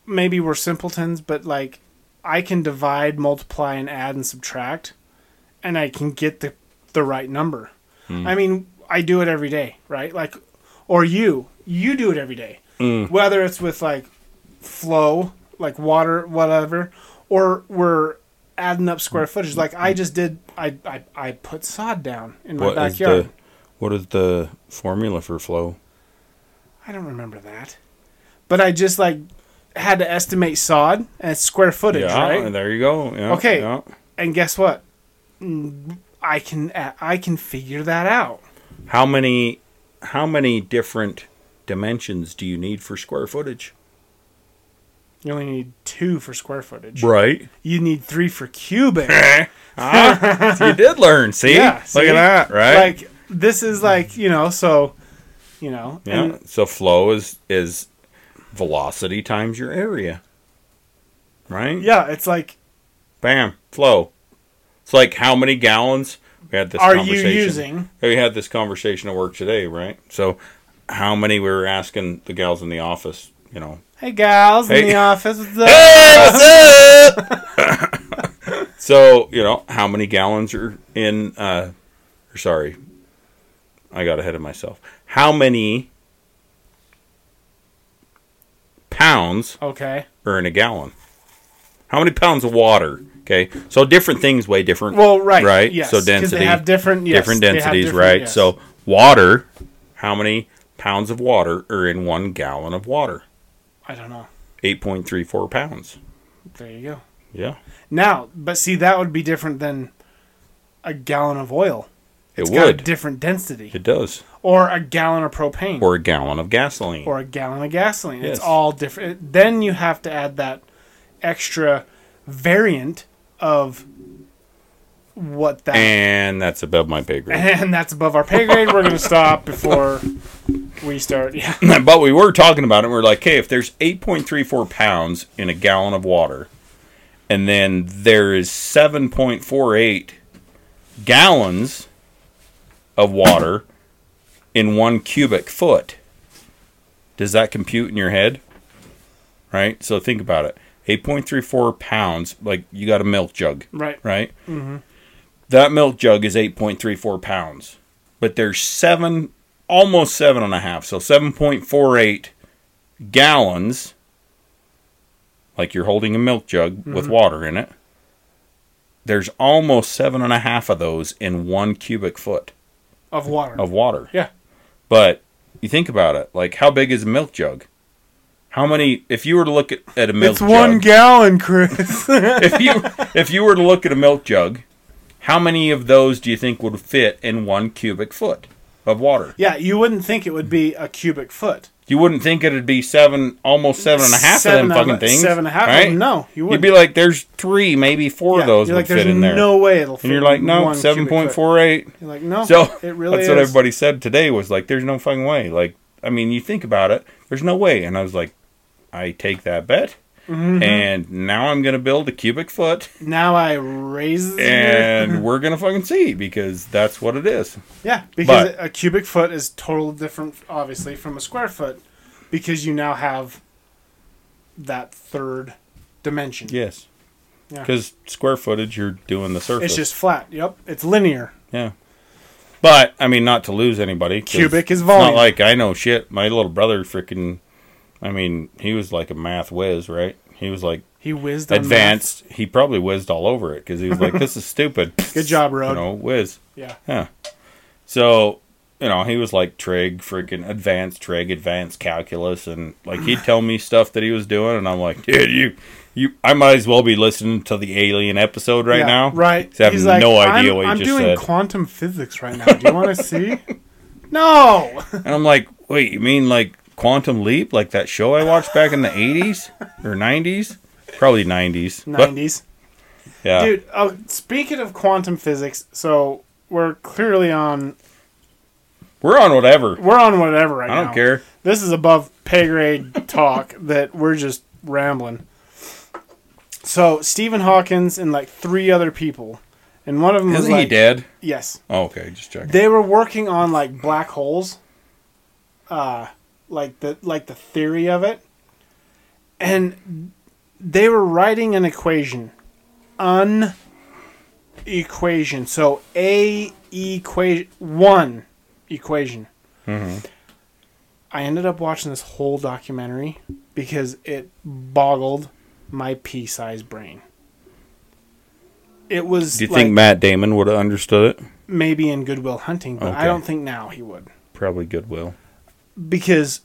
maybe we're simpletons, but like I can divide, multiply, and add and subtract, and I can get the the right number. Hmm. I mean, I do it every day, right? Like, or you, you do it every day, Mm. whether it's with like flow, like water, whatever, or we're adding up square footage. Like I just did, I I, I put sod down in my what is backyard. the what is the formula for flow? I don't remember that. But I just like had to estimate sod and square footage, yeah, right? there you go. Yeah, Okay. yeah. And guess what? I can I can figure that out. How many how many different dimensions do you need for square footage? You only need two for square footage. Right. You need three for cubic. [LAUGHS] ah, you [LAUGHS] did learn. See? Yeah, Look at that, right? Like this is like you know so, you know yeah. and so flow is is velocity times your area. Right? yeah, it's like Bam. Flow. It's like how many gallons we had this are you conversation. using? We had this conversation at work today, right? So how many we were asking the gals in the office, you know, Hey gals in the office. What's up? Hey, what's up? [LAUGHS] so, you know, how many gallons are in uh or sorry. I got ahead of myself. How many pounds Okay. are in a gallon? How many pounds of water? Okay. So different things weigh different Well, right. right? Yes. So 'cause they density have different yes, different densities, different- right? yes. So water, how many pounds of water are in one gallon of water? I don't know. 8.34 pounds. There you go. Yeah. Now, but see, that would be different than a gallon of oil. It It's got a would. different density, It does. or a gallon of propane, Or a gallon of gasoline. or a gallon of gasoline. It's all different. Then you have to add that extra variant of what that, and that's above my pay grade. [LAUGHS] and that's above our pay grade. We're gonna stop before [LAUGHS] we start. [LAUGHS] Yeah, [LAUGHS] but we were talking about it. We are like, hey, if there's 8.34 pounds in a gallon of water, and then there is 7.48 gallons of water in one cubic foot, does that compute in your head? Right? So think about it. 8.34 pounds, like you got a milk jug, right. right? Mm-hmm. That milk jug is 8.34 pounds, but there's seven, almost seven and a half, so 7.48 gallons, like you're holding a milk jug with mm-hmm. water in it. There's almost seven and a half of those in one cubic foot Of water. of water. Yeah. But you think about it, like how big is a milk jug? How many? If you were to look at, at a milk jug? it's jug, one gallon, Chris. [LAUGHS] if you if you were to look at a milk jug, how many of those do you think would fit in one cubic foot of water? yeah, you wouldn't think it would be a cubic foot. You wouldn't think it'd be seven, almost seven and a half Seven of them fucking things. Seven and a half. right? No, you would. You'd be like, "There's three, maybe four Yeah, of those would like, fit in there." no way it'll fit. and you're like, "No, seven point foot." four eight. You're like, no. So it really that's is. what everybody said today was like, "There's no fucking way." Like I mean, you think about it, there's no way. And I was like, I take that bet. Mm-hmm. And now I'm going to build a cubic foot Now I raise the and [LAUGHS] we're going to fucking see because that's what it is. Yeah, because But- a cubic foot is totally different, obviously, from a square foot, because you now have that third dimension. Yes. Yeah. Because square footage, you're doing the surface. It's just flat. Yep, it's linear. Yeah. But I mean, not to lose anybody. Cubic is it's volume. Not like I know shit. My little brother, freaking. I mean, he was like a math whiz, right? He was like He whizzed advanced. He probably whizzed all over it because he was like, "This is [LAUGHS] stupid." Good job, Rod. You know, whiz. Yeah. Yeah. So, you know, he was like trig, freaking advanced trig, advanced calculus, and like he'd tell me stuff that he was doing, and I'm like, dude, you, you, I might as well be listening to the alien episode right Yeah, now, Right. I have He's like, no idea I'm, what you I'm just doing quantum physics right now. Do you want to [LAUGHS] see? No. And I'm like, wait, you mean like Quantum Leap, like that show I watched back in the 80s or 90s? Probably 90s. But, 90s. yeah. Dude, oh, speaking of quantum physics, so we're clearly on. We're on whatever. We're on whatever right I now. don't care. This is above pay grade talk [LAUGHS] that we're just rambling. So Stephen Hawkins and like three other people, and one of them was Isn't like, he dead? yes, Oh, okay, just checking. they were working on like black holes, uh, like the like the theory of it, and they were writing an equation, un equation. So a equation one equation. Mhm. I ended up watching this whole documentary because it boggled my pea-sized brain. It was Do you like, think Matt Damon would have understood it? maybe in Good Will Hunting, but I don't think now he would Probably Goodwill. Because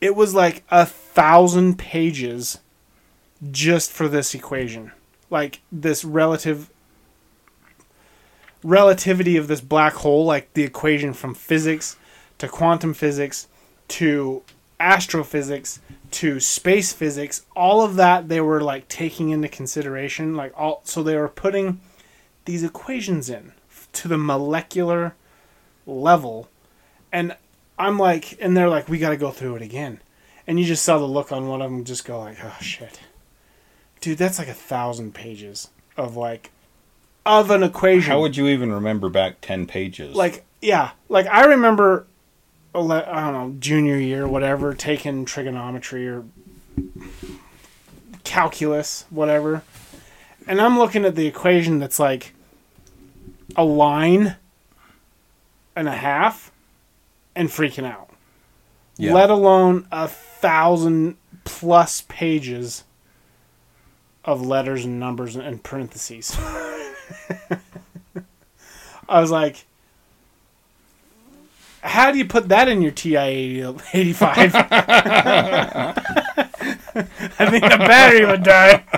it was like a thousand pages just for this equation, like this relative relativity of this black hole, like the equation from physics to quantum physics to astrophysics to space physics, all of that they were like taking into consideration, like all so they were putting these equations in to the molecular level. And I'm like, and they're like, we got to go through it again. And you just saw the look on one of them just go like, oh shit, dude, that's like a thousand pages of like, of an equation. How would you even remember back 10 pages? like, yeah, like I remember, I don't know, junior year, whatever, taking trigonometry or calculus, whatever, and I'm looking at the equation that's like a line and a half, and freaking out Yeah. let alone a thousand plus pages of letters and numbers and parentheses. [LAUGHS] I was like, how do you put that in your TI 85? [LAUGHS] [LAUGHS] I think the battery would die. [LAUGHS]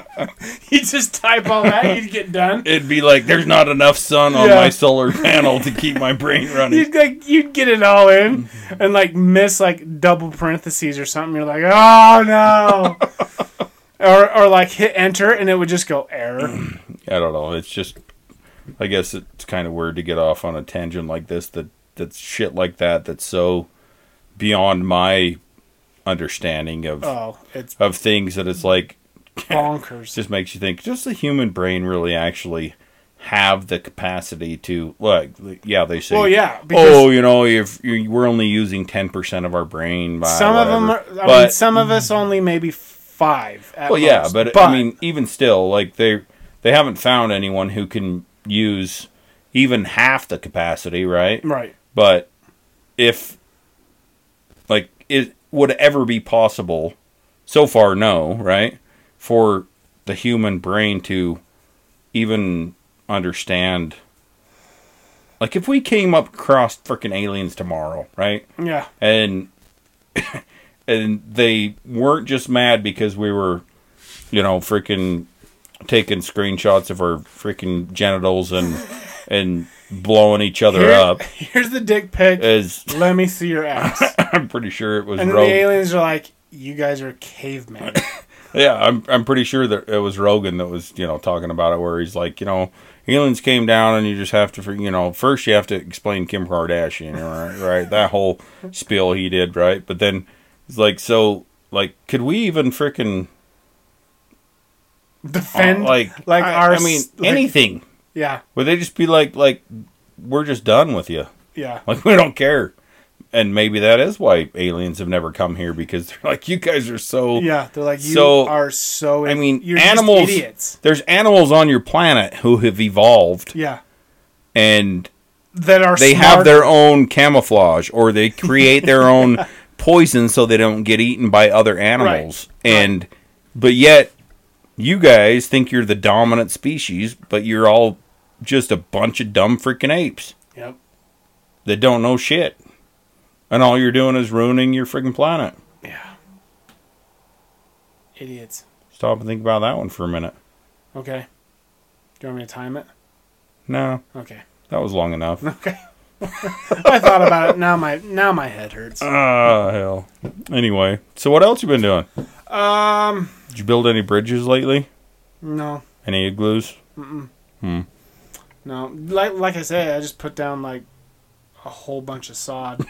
You just type all that, you'd get done. It'd be like, there's not enough sun on Yeah. my solar panel to keep my brain [LAUGHS] running. You'd like you'd get it all in and like miss like double parentheses or something. You're like, oh no. [LAUGHS] or or like hit enter and it would just go error. [CLEARS THROAT] I don't know. It's just, I guess it's kind of weird to get off on a tangent like this. That that's shit like that. That's so beyond my understanding of Oh, it's of things that it's like bonkers. [LAUGHS] just makes you think. Does the human brain really actually have the capacity to? Like, yeah, they say. Well, yeah, Oh, you know, if you, we're only using ten percent of our brain, by some of them are. I but mean, some of us only maybe five. At Well, yeah, most. but, I mean, even still, like they they haven't found anyone who can use even half the capacity, right? right. But if like it would ever be possible, so far, no, right, for the human brain to even understand. Like if we came up across freaking aliens tomorrow, right? Yeah, and [LAUGHS] and they weren't just mad because we were, you know, freaking taking screenshots of our freaking genitals and and blowing each other Here- up. [LAUGHS] Here's the dick pic. As Let me see your ass. [LAUGHS] I'm pretty sure it was And the aliens are like, you guys are cavemen. [LAUGHS] Yeah, I'm I'm pretty sure that it was Rogan that was you know talking about it, where he's like, you know, aliens came down, and you just have to, you know, first you have to explain Kim Kardashian, right? right? That whole spiel he did, right? But then it's like, so, like, could we even freaking Defend like, like I, our I mean, like- anything? Yeah, Would they just be like, like, we're just done with you? yeah. Like, we don't care. And maybe that is why aliens have never come here because they're like, you guys are so Yeah, they're like you So, are so. I mean, you're just animals. idiots. There's animals on your planet who have evolved, Yeah, and that are they have their own camouflage, or they create their own [LAUGHS] poison so they don't get eaten by other animals. Right. And but yet, you guys think you're the dominant species, but you're all just a bunch of dumb freaking apes Yep. that don't know shit, and all you're doing is ruining your freaking planet. Yeah. Idiots. Stop and think about that one for a minute. Okay. Do you want me to time it? No, Okay. that was long enough. [LAUGHS] Okay. I thought about it. Now my now my head hurts. Ah, hell. Anyway, so what else you been doing? Um. Did you build any bridges lately? No. Any igloos? No. Like like I say, I just put down like a whole bunch of sod.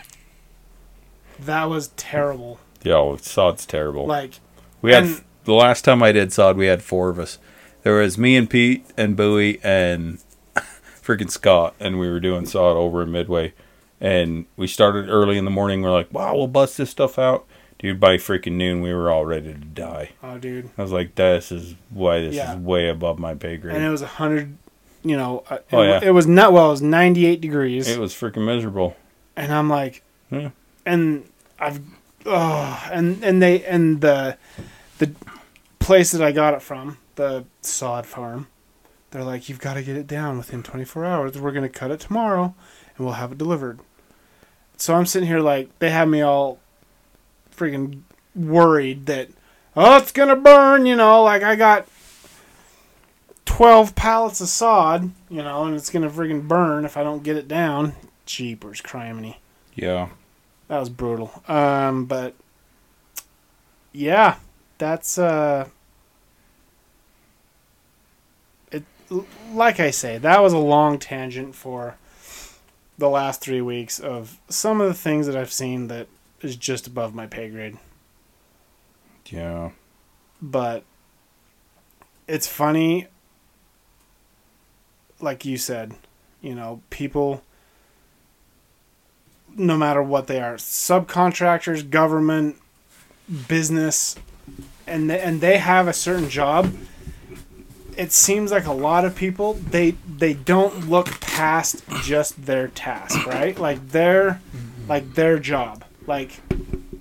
that was terrible. Yo, sod's terrible. Like we had and- the last time I did sod, we had four of us. There was me and Pete and Bowie and [LAUGHS] freaking Scott, and we were doing sod over in Midway. And we started early in the morning. We're like, wow, we'll bust this stuff out. Dude, by freaking noon, we were all ready to die. oh dude. I was like, this is why this Yeah. is way above my pay grade. And it was a hundred. You know. uh, It, Oh, yeah. It was not well. It was ninety eight degrees. it was freaking miserable. and I'm like, Yeah. and I've, oh, and and they and the the place that I got it from, the sod farm, they're like, you've got to get it down within 24 hours. We're gonna cut it tomorrow, and we'll have it delivered. So I'm sitting here like they have me all freaking worried that oh it's gonna burn, you know, like I got. 12 pallets of sod, you know, and it's going to friggin' burn if I don't get it down. Jeepers, criminy. Yeah. That was brutal. Um, but yeah, that's uh, it. Like I say, that was a long tangent for the last three weeks of some of the things that I've seen that is just above my pay grade. Yeah. But it's funny, like you said, you know, people no matter what they are subcontractors government business and they, and they have a certain job it seems like a lot of people they they don't look past just their task [COUGHS] right? Like their mm-hmm. like their job. Like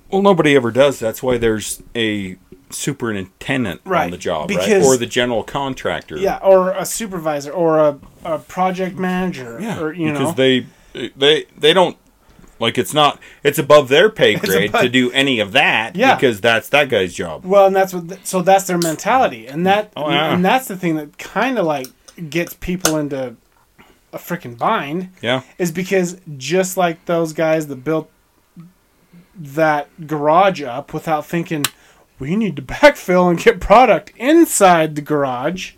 Well, nobody ever does. That's why there's a superintendent on the job, because- right? Or the general contractor. yeah or a supervisor or a, a project manager yeah. or you because know they they they don't like it's not it's above their pay [LAUGHS] grade above- to do any of that. Yeah. because that's that guy's job. Well, and that's what. th- So that's their mentality, and that, Oh, yeah. and that's the thing that kind of like gets people into a freaking bind, Yeah, is because just like those guys that built that garage up without thinking, we need to [LAUGHS] backfill and get product inside the garage,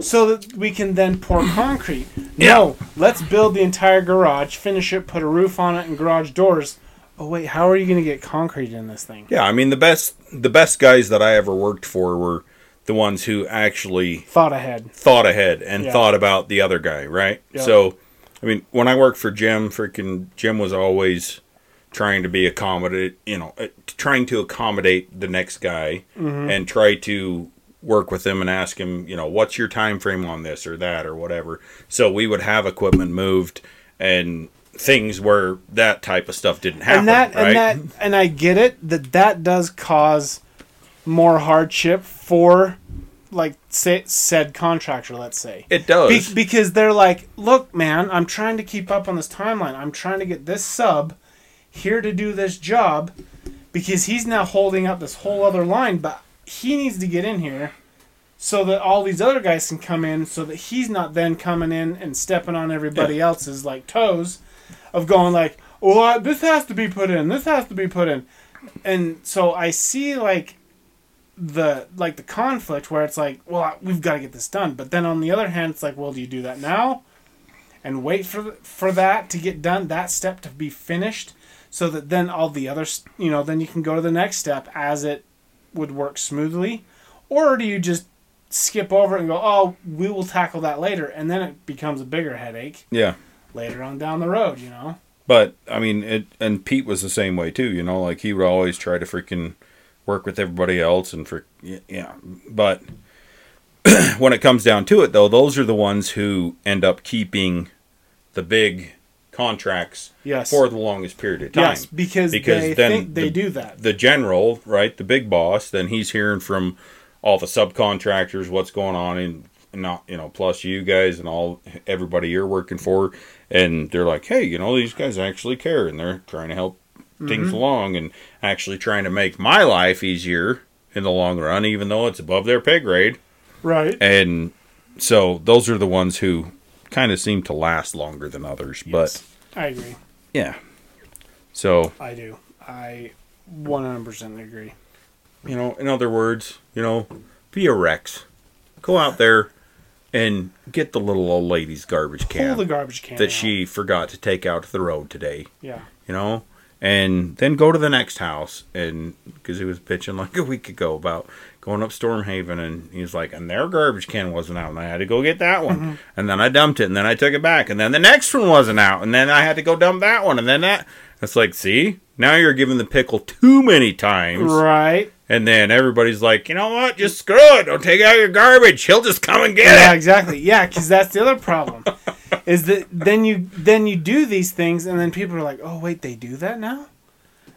so that we can then pour concrete. No, let's build the entire garage, finish it, put a roof on it, and garage doors. Oh wait, how are you going to get concrete in this thing? yeah. I mean the best the best guys that I ever worked for were the ones who actually Thought ahead. thought ahead and Yeah. thought about the other guy, right? Yeah. So, I mean, when I worked for Jim, freaking Jim was always trying to be accommodate, you know, trying to accommodate the next guy Mm-hmm. and try to work with him and ask him, you know, what's your time frame on this or that or whatever. So we would have equipment moved and things where that type of stuff didn't happen, and that right? and that and I get it that that does cause more hardship for like say, said contractor let's say it does. Be- because they're like look man I'm trying to keep up on this timeline I'm trying to get this sub here to do this job because he's now holding up this whole other line but he needs to get in here so that all these other guys can come in so that he's not then coming in and stepping on everybody else's like toes of going like well this has to be put in this has to be put in. And so i see like the like the conflict where it's like, well, we've got to get this done. But then on the other hand, it's like, well, do you do that now, and wait for for that to get done, that step to be finished, so that then all the other you know, then you can go to the next step as it would work smoothly, or do you just skip over it and go, oh, we will tackle that later, and then it becomes a bigger headache Yeah. later on down the road, you know? But I mean, it and Pete was the same way too. You know, like he would always try to freaking work with everybody else and for yeah. But [CLEARS THROAT] when it comes down to it, though, those are the ones who end up keeping the big contracts Yes. for the longest period of time. Yes, because, Because they then think they the- do that. the general, right, the big boss, then he's hearing from all the subcontractors what's going on and not, you know, plus you guys and all everybody you're working for and they're like, "Hey, you know, these guys actually care and they're trying to help things Mm-hmm. along and actually trying to make my life easier in the long run even though it's above their pay grade." Right. And so those are the ones who kind of seem to last longer than others, but I agree. yeah. So, I do. I 100% agree. You know, in other words, you know, be a Rex. Go out there and get the little old lady's garbage can. Pull the garbage can. that out. she forgot to take out to the road today. Yeah. You know, and then go to the next house and because he was pitching like a week ago about going up Stormhaven and he's like, and their garbage can wasn't out and I had to go get that one Mm-hmm. and then I dumped it and then I took it back and then the next one wasn't out and then I had to go dump that one and then that. It's like, see, now you're giving the pickle too many times. Right. And then everybody's like, you know what? Just screw it. Don't take out your garbage. He'll just come and get Yeah, it. Yeah, exactly. Yeah, because that's the other problem. [LAUGHS] is that then you then you do these things and then people are like, oh wait, they do that now,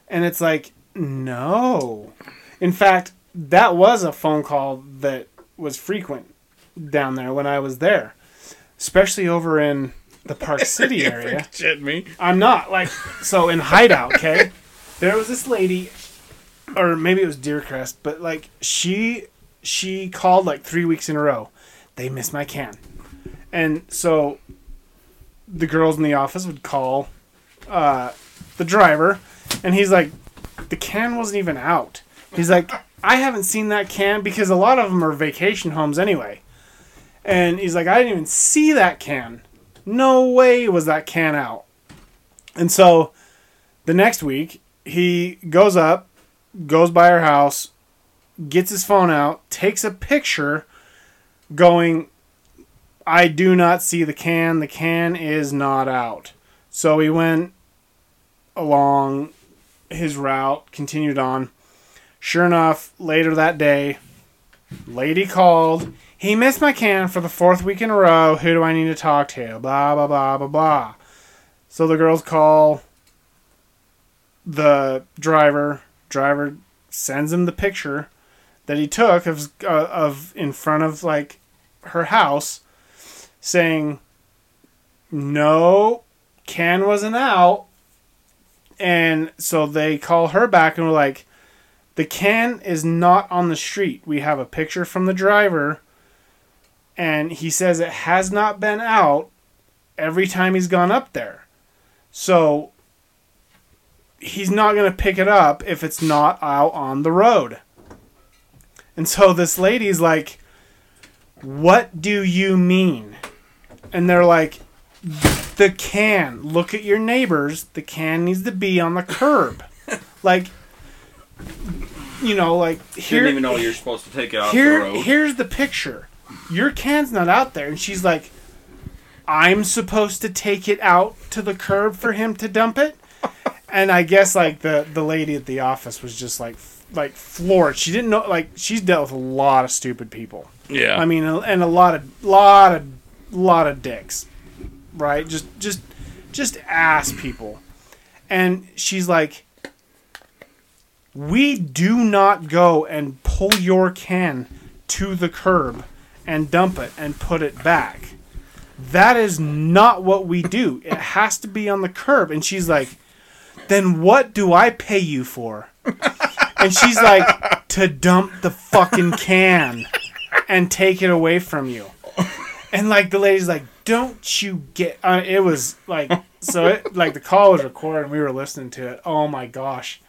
and it's like, no. In fact, that was a phone call that was frequent down there when I was there, especially over in the Park [LAUGHS] City area. Shit me. I'm not like so in Hideout. Okay, there was this lady, or maybe it was Deercrest, but like she she called like three weeks in a row. They missed my can, and so the girls in the office would call uh, the driver, and he's like, the can wasn't even out. He's like, I haven't seen that can because a lot of them are vacation homes anyway. And he's like, I didn't even see that can. No way was that can out. And so the next week, he goes up, goes by her house, gets his phone out, takes a picture going, I do not see the can. The can is not out. So he went along his route, continued on. Sure enough, later that day, lady called. He missed my can for the fourth week in a row. Who do I need to talk to? Blah, blah, blah, blah, blah. So the girls call the driver. Driver sends him the picture that he took of, uh, of in front of like her house saying, no, can wasn't out. And so they call her back and we're like, the can is not on the street. We have a picture from the driver, and he says it has not been out every time he's gone up there. So he's not going to pick it up if it's not out on the road. And so this lady's like, What do you mean? And they're like, The can. Look at your neighbors. The can needs to be on the curb. [LAUGHS] like, you know, like here, Didn't even know you're supposed to take it off here the road. here's the picture. Your can's not out there. And she's like i'm supposed to take it out to the curb for him to dump it? [LAUGHS] And i guess like the the lady at the office was just like like floored. She didn't know like she's dealt with a lot of stupid people. Yeah. i mean and a lot of lot of lot of dicks right? Just just just ass people. And she's like we do not go and pull your can to the curb and dump it and put it back. That is not what we do. It has to be on the curb. And she's like, then what do I pay you for? And she's like, to dump the fucking can and take it away from you. And like the lady's like, don't you get? Uh, it was like so. It like the call was recorded. and We were listening to it. Oh my gosh,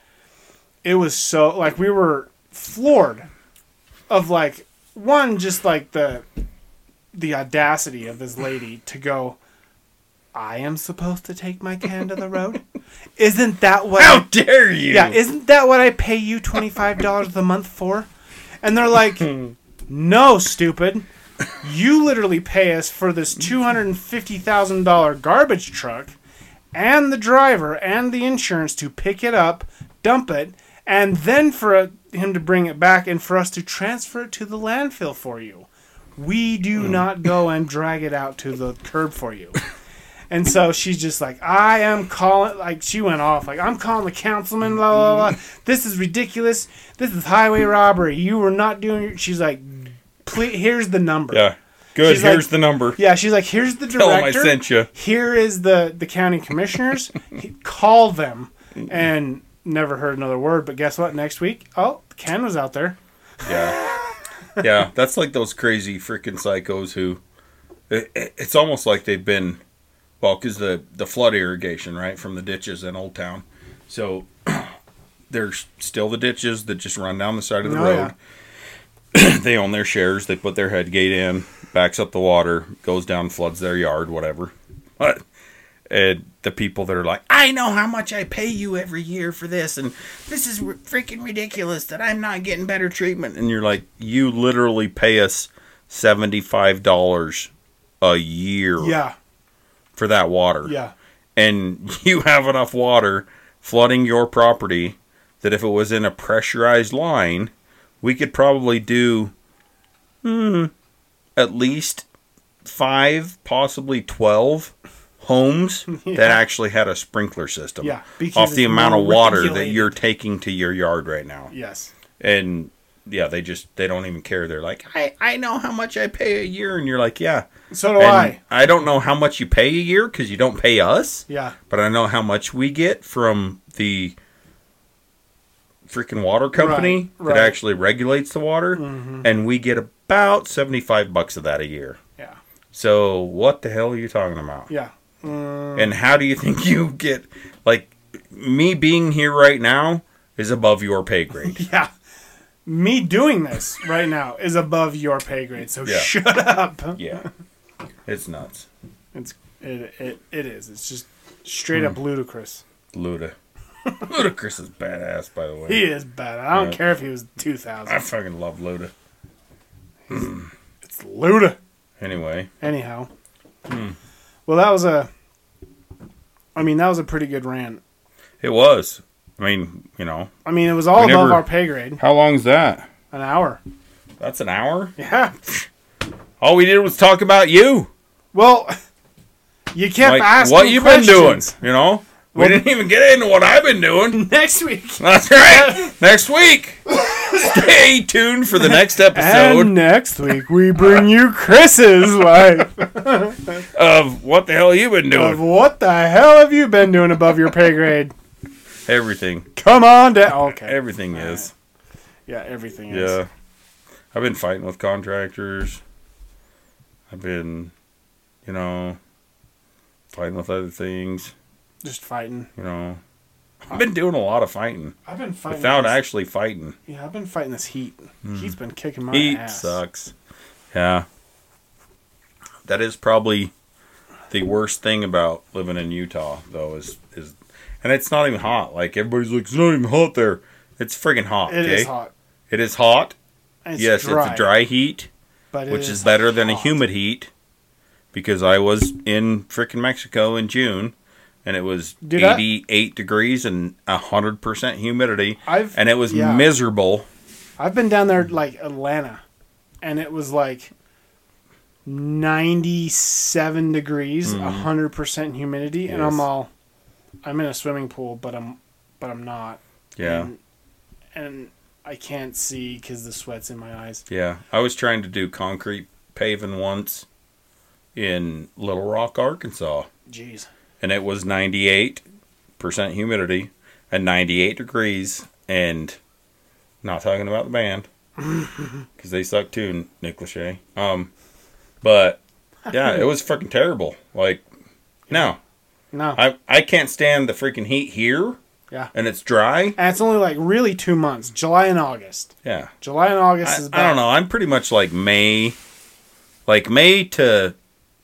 it was so like we were floored of like one just like the the audacity of this lady to go I am supposed to take my can to the road? [LAUGHS] Isn't that what How dare you? Yeah, isn't that what I pay you $25 a month for? And they're like, [LAUGHS] "No, stupid. You literally pay us for this $250,000 garbage truck and the driver and the insurance to pick it up, dump it, and then for uh, him to bring it back and for us to transfer it to the landfill for you. We do Hmm. not go and drag it out to the curb for you. And so she's just like, I am calling, like, she went off, like, I'm calling the councilman, blah, blah, blah. This is ridiculous. This is highway robbery. You were not doing your, she's like, please, here's the number. Yeah. Good. She's Here's like- the number. Yeah, she's like, here's the Tell them I sent you. Here is the the county commissioners. He- Call them, [LAUGHS] and never heard another word. But guess what? Next week, oh, Ken was out there. Yeah. [LAUGHS] Yeah. That's like those crazy freaking psychos who. It, it- it's almost like they've been. Well, because the, the flood irrigation, right, from the ditches in Old Town. So [CLEARS THROAT] there's still the ditches that just run down the side of the Oh, road. [CLEARS THROAT] they own their shares. They put their head gate in, backs up the water, goes down, floods their yard, whatever. But and the people that are like, I know how much I pay you every year for this, and this is r- freaking ridiculous that I'm not getting better treatment. And you're like, you literally pay us seventy five dollars a year Yeah, for that water. Yeah, and [LAUGHS] you have enough water flooding your property that if it was in a pressurized line, we could probably do hmm, at least five, possibly 12 homes [LAUGHS] Yeah. that actually had a sprinkler system yeah. off the amount of water that you're taking to your yard right now. Yes. And yeah, they just they don't even care. They're like, I, I know how much I pay a year, and you're like, yeah. So do And I. I don't know how much you pay a year because you don't pay us Yeah. but I know how much we get from the freaking water company Right, right. that actually regulates the water, Mhm. and we get about seventy-five bucks of that a year. Yeah. So what the hell are you talking about? Yeah. Mm, And how do you think [LAUGHS] you get like me being here right now is above your pay grade? [LAUGHS] yeah. Me doing this right now is above your pay grade. So Yeah. shut up. [LAUGHS] yeah, it's nuts. It's it it, it is. It's just straight Hmm. up ludicrous. Luda, Ludacris is badass, by the way. He is bad. I don't Yeah. care if he was 2000. I fucking love Luda. It's Luda. Anyway, Anyhow. Hmm. Well, that was a. I mean, that was a pretty good rant. it was. I mean, you know, I mean, it was all above never- our pay grade. how long long's that? An hour. That's an hour. Yeah. [LAUGHS] All we did was talk about you. Well, you kept like asking what you've been doing. You know, we Well- didn't even get into what I've been doing. [LAUGHS] Next week. That's right. next week, stay tuned for the next episode And next week we bring you Chris's life of what the hell you been doing? of what the hell have you been doing above your pay grade? Everything, Come on down. Okay. everything is. Yeah, everything is. Yeah, I've been fighting with contractors. I've been, you know, fighting with other things. Just fighting. You know, I've been doing a lot of fighting I've been fighting. without this, actually fighting. Yeah, I've been fighting this heat. Hmm. Heat's been kicking my Heat ass. sucks. Yeah. That is probably the worst thing about living in Utah, though, is is, and it's not even hot. Like everybody's like, it's not even hot there. It's friggin' hot. It is okay? hot. It is hot. It's yes, dry, it's a dry heat, but it which is better than a humid heat, because I was in frickin' Mexico in June, and it was Dude, I- eighty-eight degrees and hundred percent humidity, I've and it was yeah. miserable. I've been down there like Atlanta, and it was like ninety-seven degrees, mm. hundred percent humidity, and I'm all, I'm in a swimming pool, but I'm, but I'm not. Yeah. And, and I can't see because the sweat's in my eyes. Yeah, I was trying to do concrete paving once in Little Rock, Arkansas, Jeez. And it was 98% humidity and 98 degrees, and not talking about the band [LAUGHS] because they suck too, Nick Lachey. Um, but yeah, it was freaking terrible. Like, no, No. I I can't stand the freaking heat here Yeah. and it's dry. And it's only like really two months, July and August. Yeah. July and August I, is I don't know. I'm pretty much like May, like May to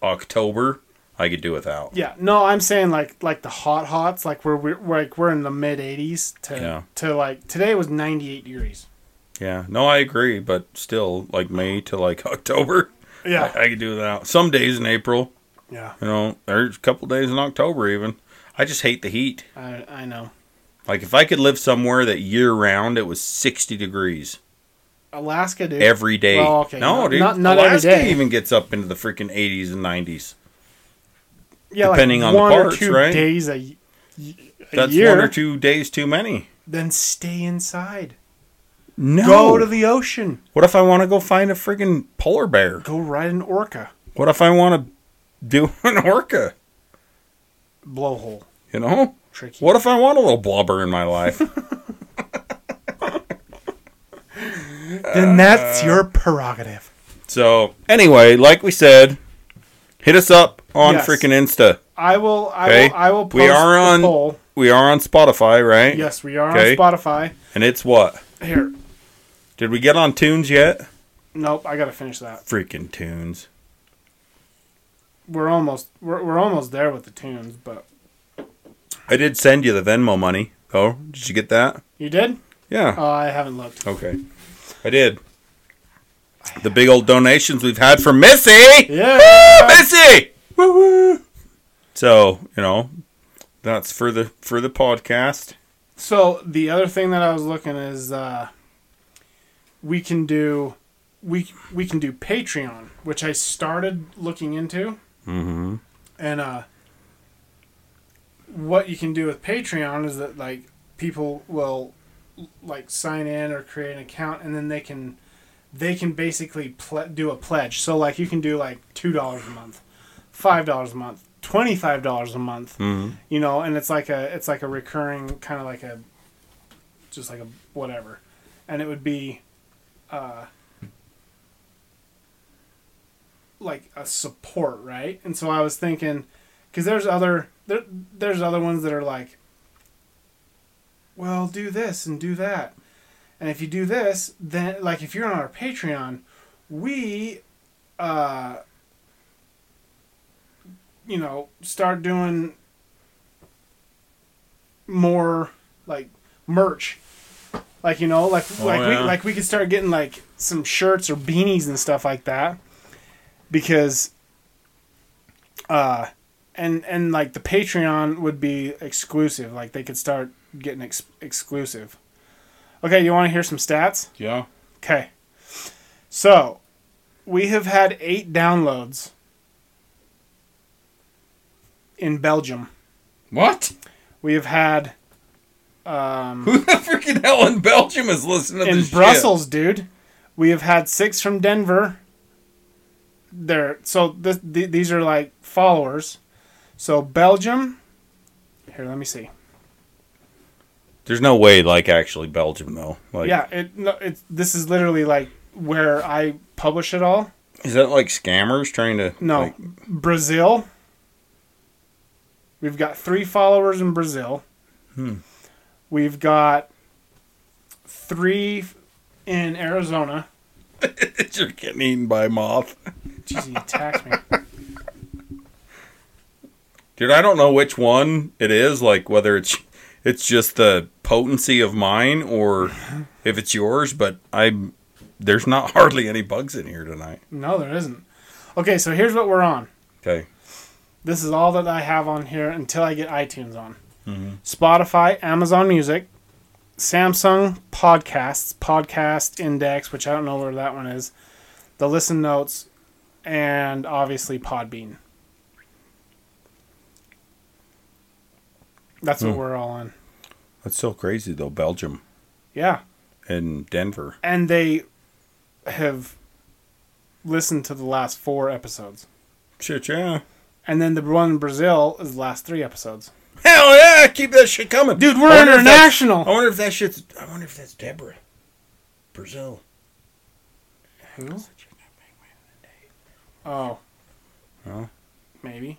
October. I could do without. Yeah, no, I'm saying like like the hot hots, like we're, we're like we're in the mid 80s to Yeah. to like today was 98 degrees. Yeah. No, I agree, but still, like May to like [LAUGHS] October. Yeah, I, I could do without. Some days in April, yeah, you know, there's a couple days in October even. I just hate the heat. I I know. Like if I could live somewhere that year round it was 60 degrees Alaska, dude. every day. Well, okay, no, not- dude. not- not Alaska day. even gets up into the freaking 80s and 90s. Yeah, depending on the one parts, or two right? days a, a That's year. one or two days too many. Then stay inside. No. Go to the ocean. What if I want to go find a friggin' polar bear? Go ride an orca What if I want to do [LAUGHS] an orca? blowhole. You know? Tricky. What if I want a little blubber in my life? [LAUGHS] Then uh, that's your prerogative. so, anyway, like we said, hit us up on Yes. freaking Insta. I will. I Okay. will. I will. Post We are the on- poll. We are on Spotify, right? Yes, we are Okay. on Spotify. And it's what? Here. Did we get on Tunes yet? Nope. I gotta finish that. Freaking Tunes. We're almost. We're, we're almost there with the tunes, but I did send you the Venmo money. Oh, did you get that? you did. Yeah. Oh, I haven't looked. Okay. I did. The big old donations we've had from Missy! Yeah. Missy! Woo woo! So, you know, that's for the for the podcast. So the other thing that I was looking is uh, we can do we we can do Patreon, which I started looking into, Mm-hmm. and uh, what you can do with Patreon is that like people will like sign in or create an account, and then they can they can basically ple- do a pledge. So like you can do like two dollars a month, five dollars a month, twenty five dollars a month Mm-hmm. you know and it's like a it's like a recurring kind of like a just like a whatever. And it would be uh like a support right? And so i was thinking because there's other there, there's other ones that are like well do this and do that. And if you do this then like if you're on our patreon we uh you know start doing more like merch like you know like Oh, like yeah. we like we could start getting like some shirts or beanies and stuff like that because uh and and like the patreon would be exclusive like they could start getting ex- exclusive okay you want to hear some stats Yeah. Okay. So, we have had eight downloads in Belgium. What? We have had um, Who the freaking hell in Belgium is listening to in this shit? Brussels, dude. We have had six from Denver. There, so this, th- these are like followers. So Belgium. Here, let me see. There's no way, like, actually Belgium, though. Like, yeah, it no, it's this is literally like where I publish it all. Is that like scammers trying to. No, like- Brazil. We've got three followers in Brazil. Hmm. We've got three in Arizona. [LAUGHS] You're getting eaten by a moth. Jeez, he attacked me. Dude, I don't know which one it is. Like whether it's it's just the potency of mine or [LAUGHS] if it's yours. But I there's not [LAUGHS] hardly any bugs in here tonight. No, there isn't. Okay, so here's what we're on. Okay. This is all that I have on here until I get iTunes on. Mhm. Spotify, Amazon Music, Samsung Podcasts, Podcast Index, which I don't know where that one is, the Listen Notes, and obviously Podbean. That's what Hmm. we're all on. That's so crazy though. Belgium Yeah. and Denver. And they have listened to the last four episodes. Shit, yeah. And then the one in Brazil is the last three episodes. Hell yeah! Keep that shit coming, Dude, we're that's- international. I wonder if that shit's. I wonder if that's Deborah. Brazil. Who? Oh. Oh. Maybe.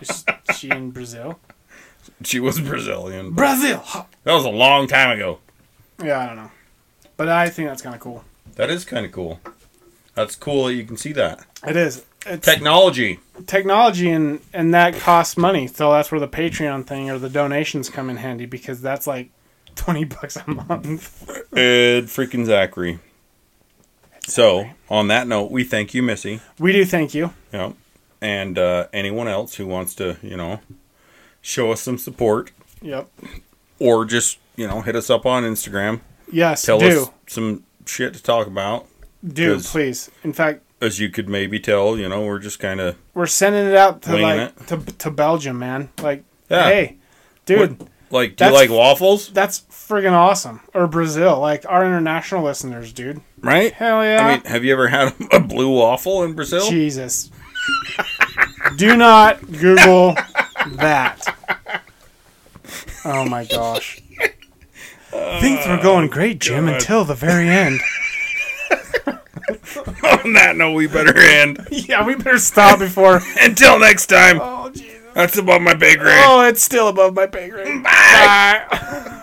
Is she in Brazil? She was Brazilian. Brazil. That was a long time ago. Yeah, I don't know, but I think that's kind of cool. That is kind of cool. That's cool that you can see that. It is. It's Technology. technology and and that costs money. So that's where the Patreon thing or the donations come in handy because that's like twenty bucks a month. Ed freaking Zachary. So, on that note, we thank you, Missy. We do thank you. Yep. And uh, anyone else who wants to, you know, show us some support Yep. or just, you know, hit us up on Instagram. Yes. Tell do us some shit to talk about. do please. In fact, As you could maybe tell, you know, we're just kind of we're sending it out to like to to Belgium, man. Like, Yeah. hey, dude, like, do you like waffles? that's friggin' awesome. Or Brazil, like our international listeners, dude. Right? Hell yeah. I mean, have you ever had [LAUGHS] a blue waffle in Brazil? Jesus. Do not Google that. Oh my gosh. [LAUGHS] Things were going great, Jim, oh, God. until the very end. [LAUGHS] [LAUGHS] On that note, we better end. [LAUGHS] yeah, we better stop before. [LAUGHS] Until next time. Oh, Jesus. That's above my pay grade. Oh, it's still above my pay grade. Bye.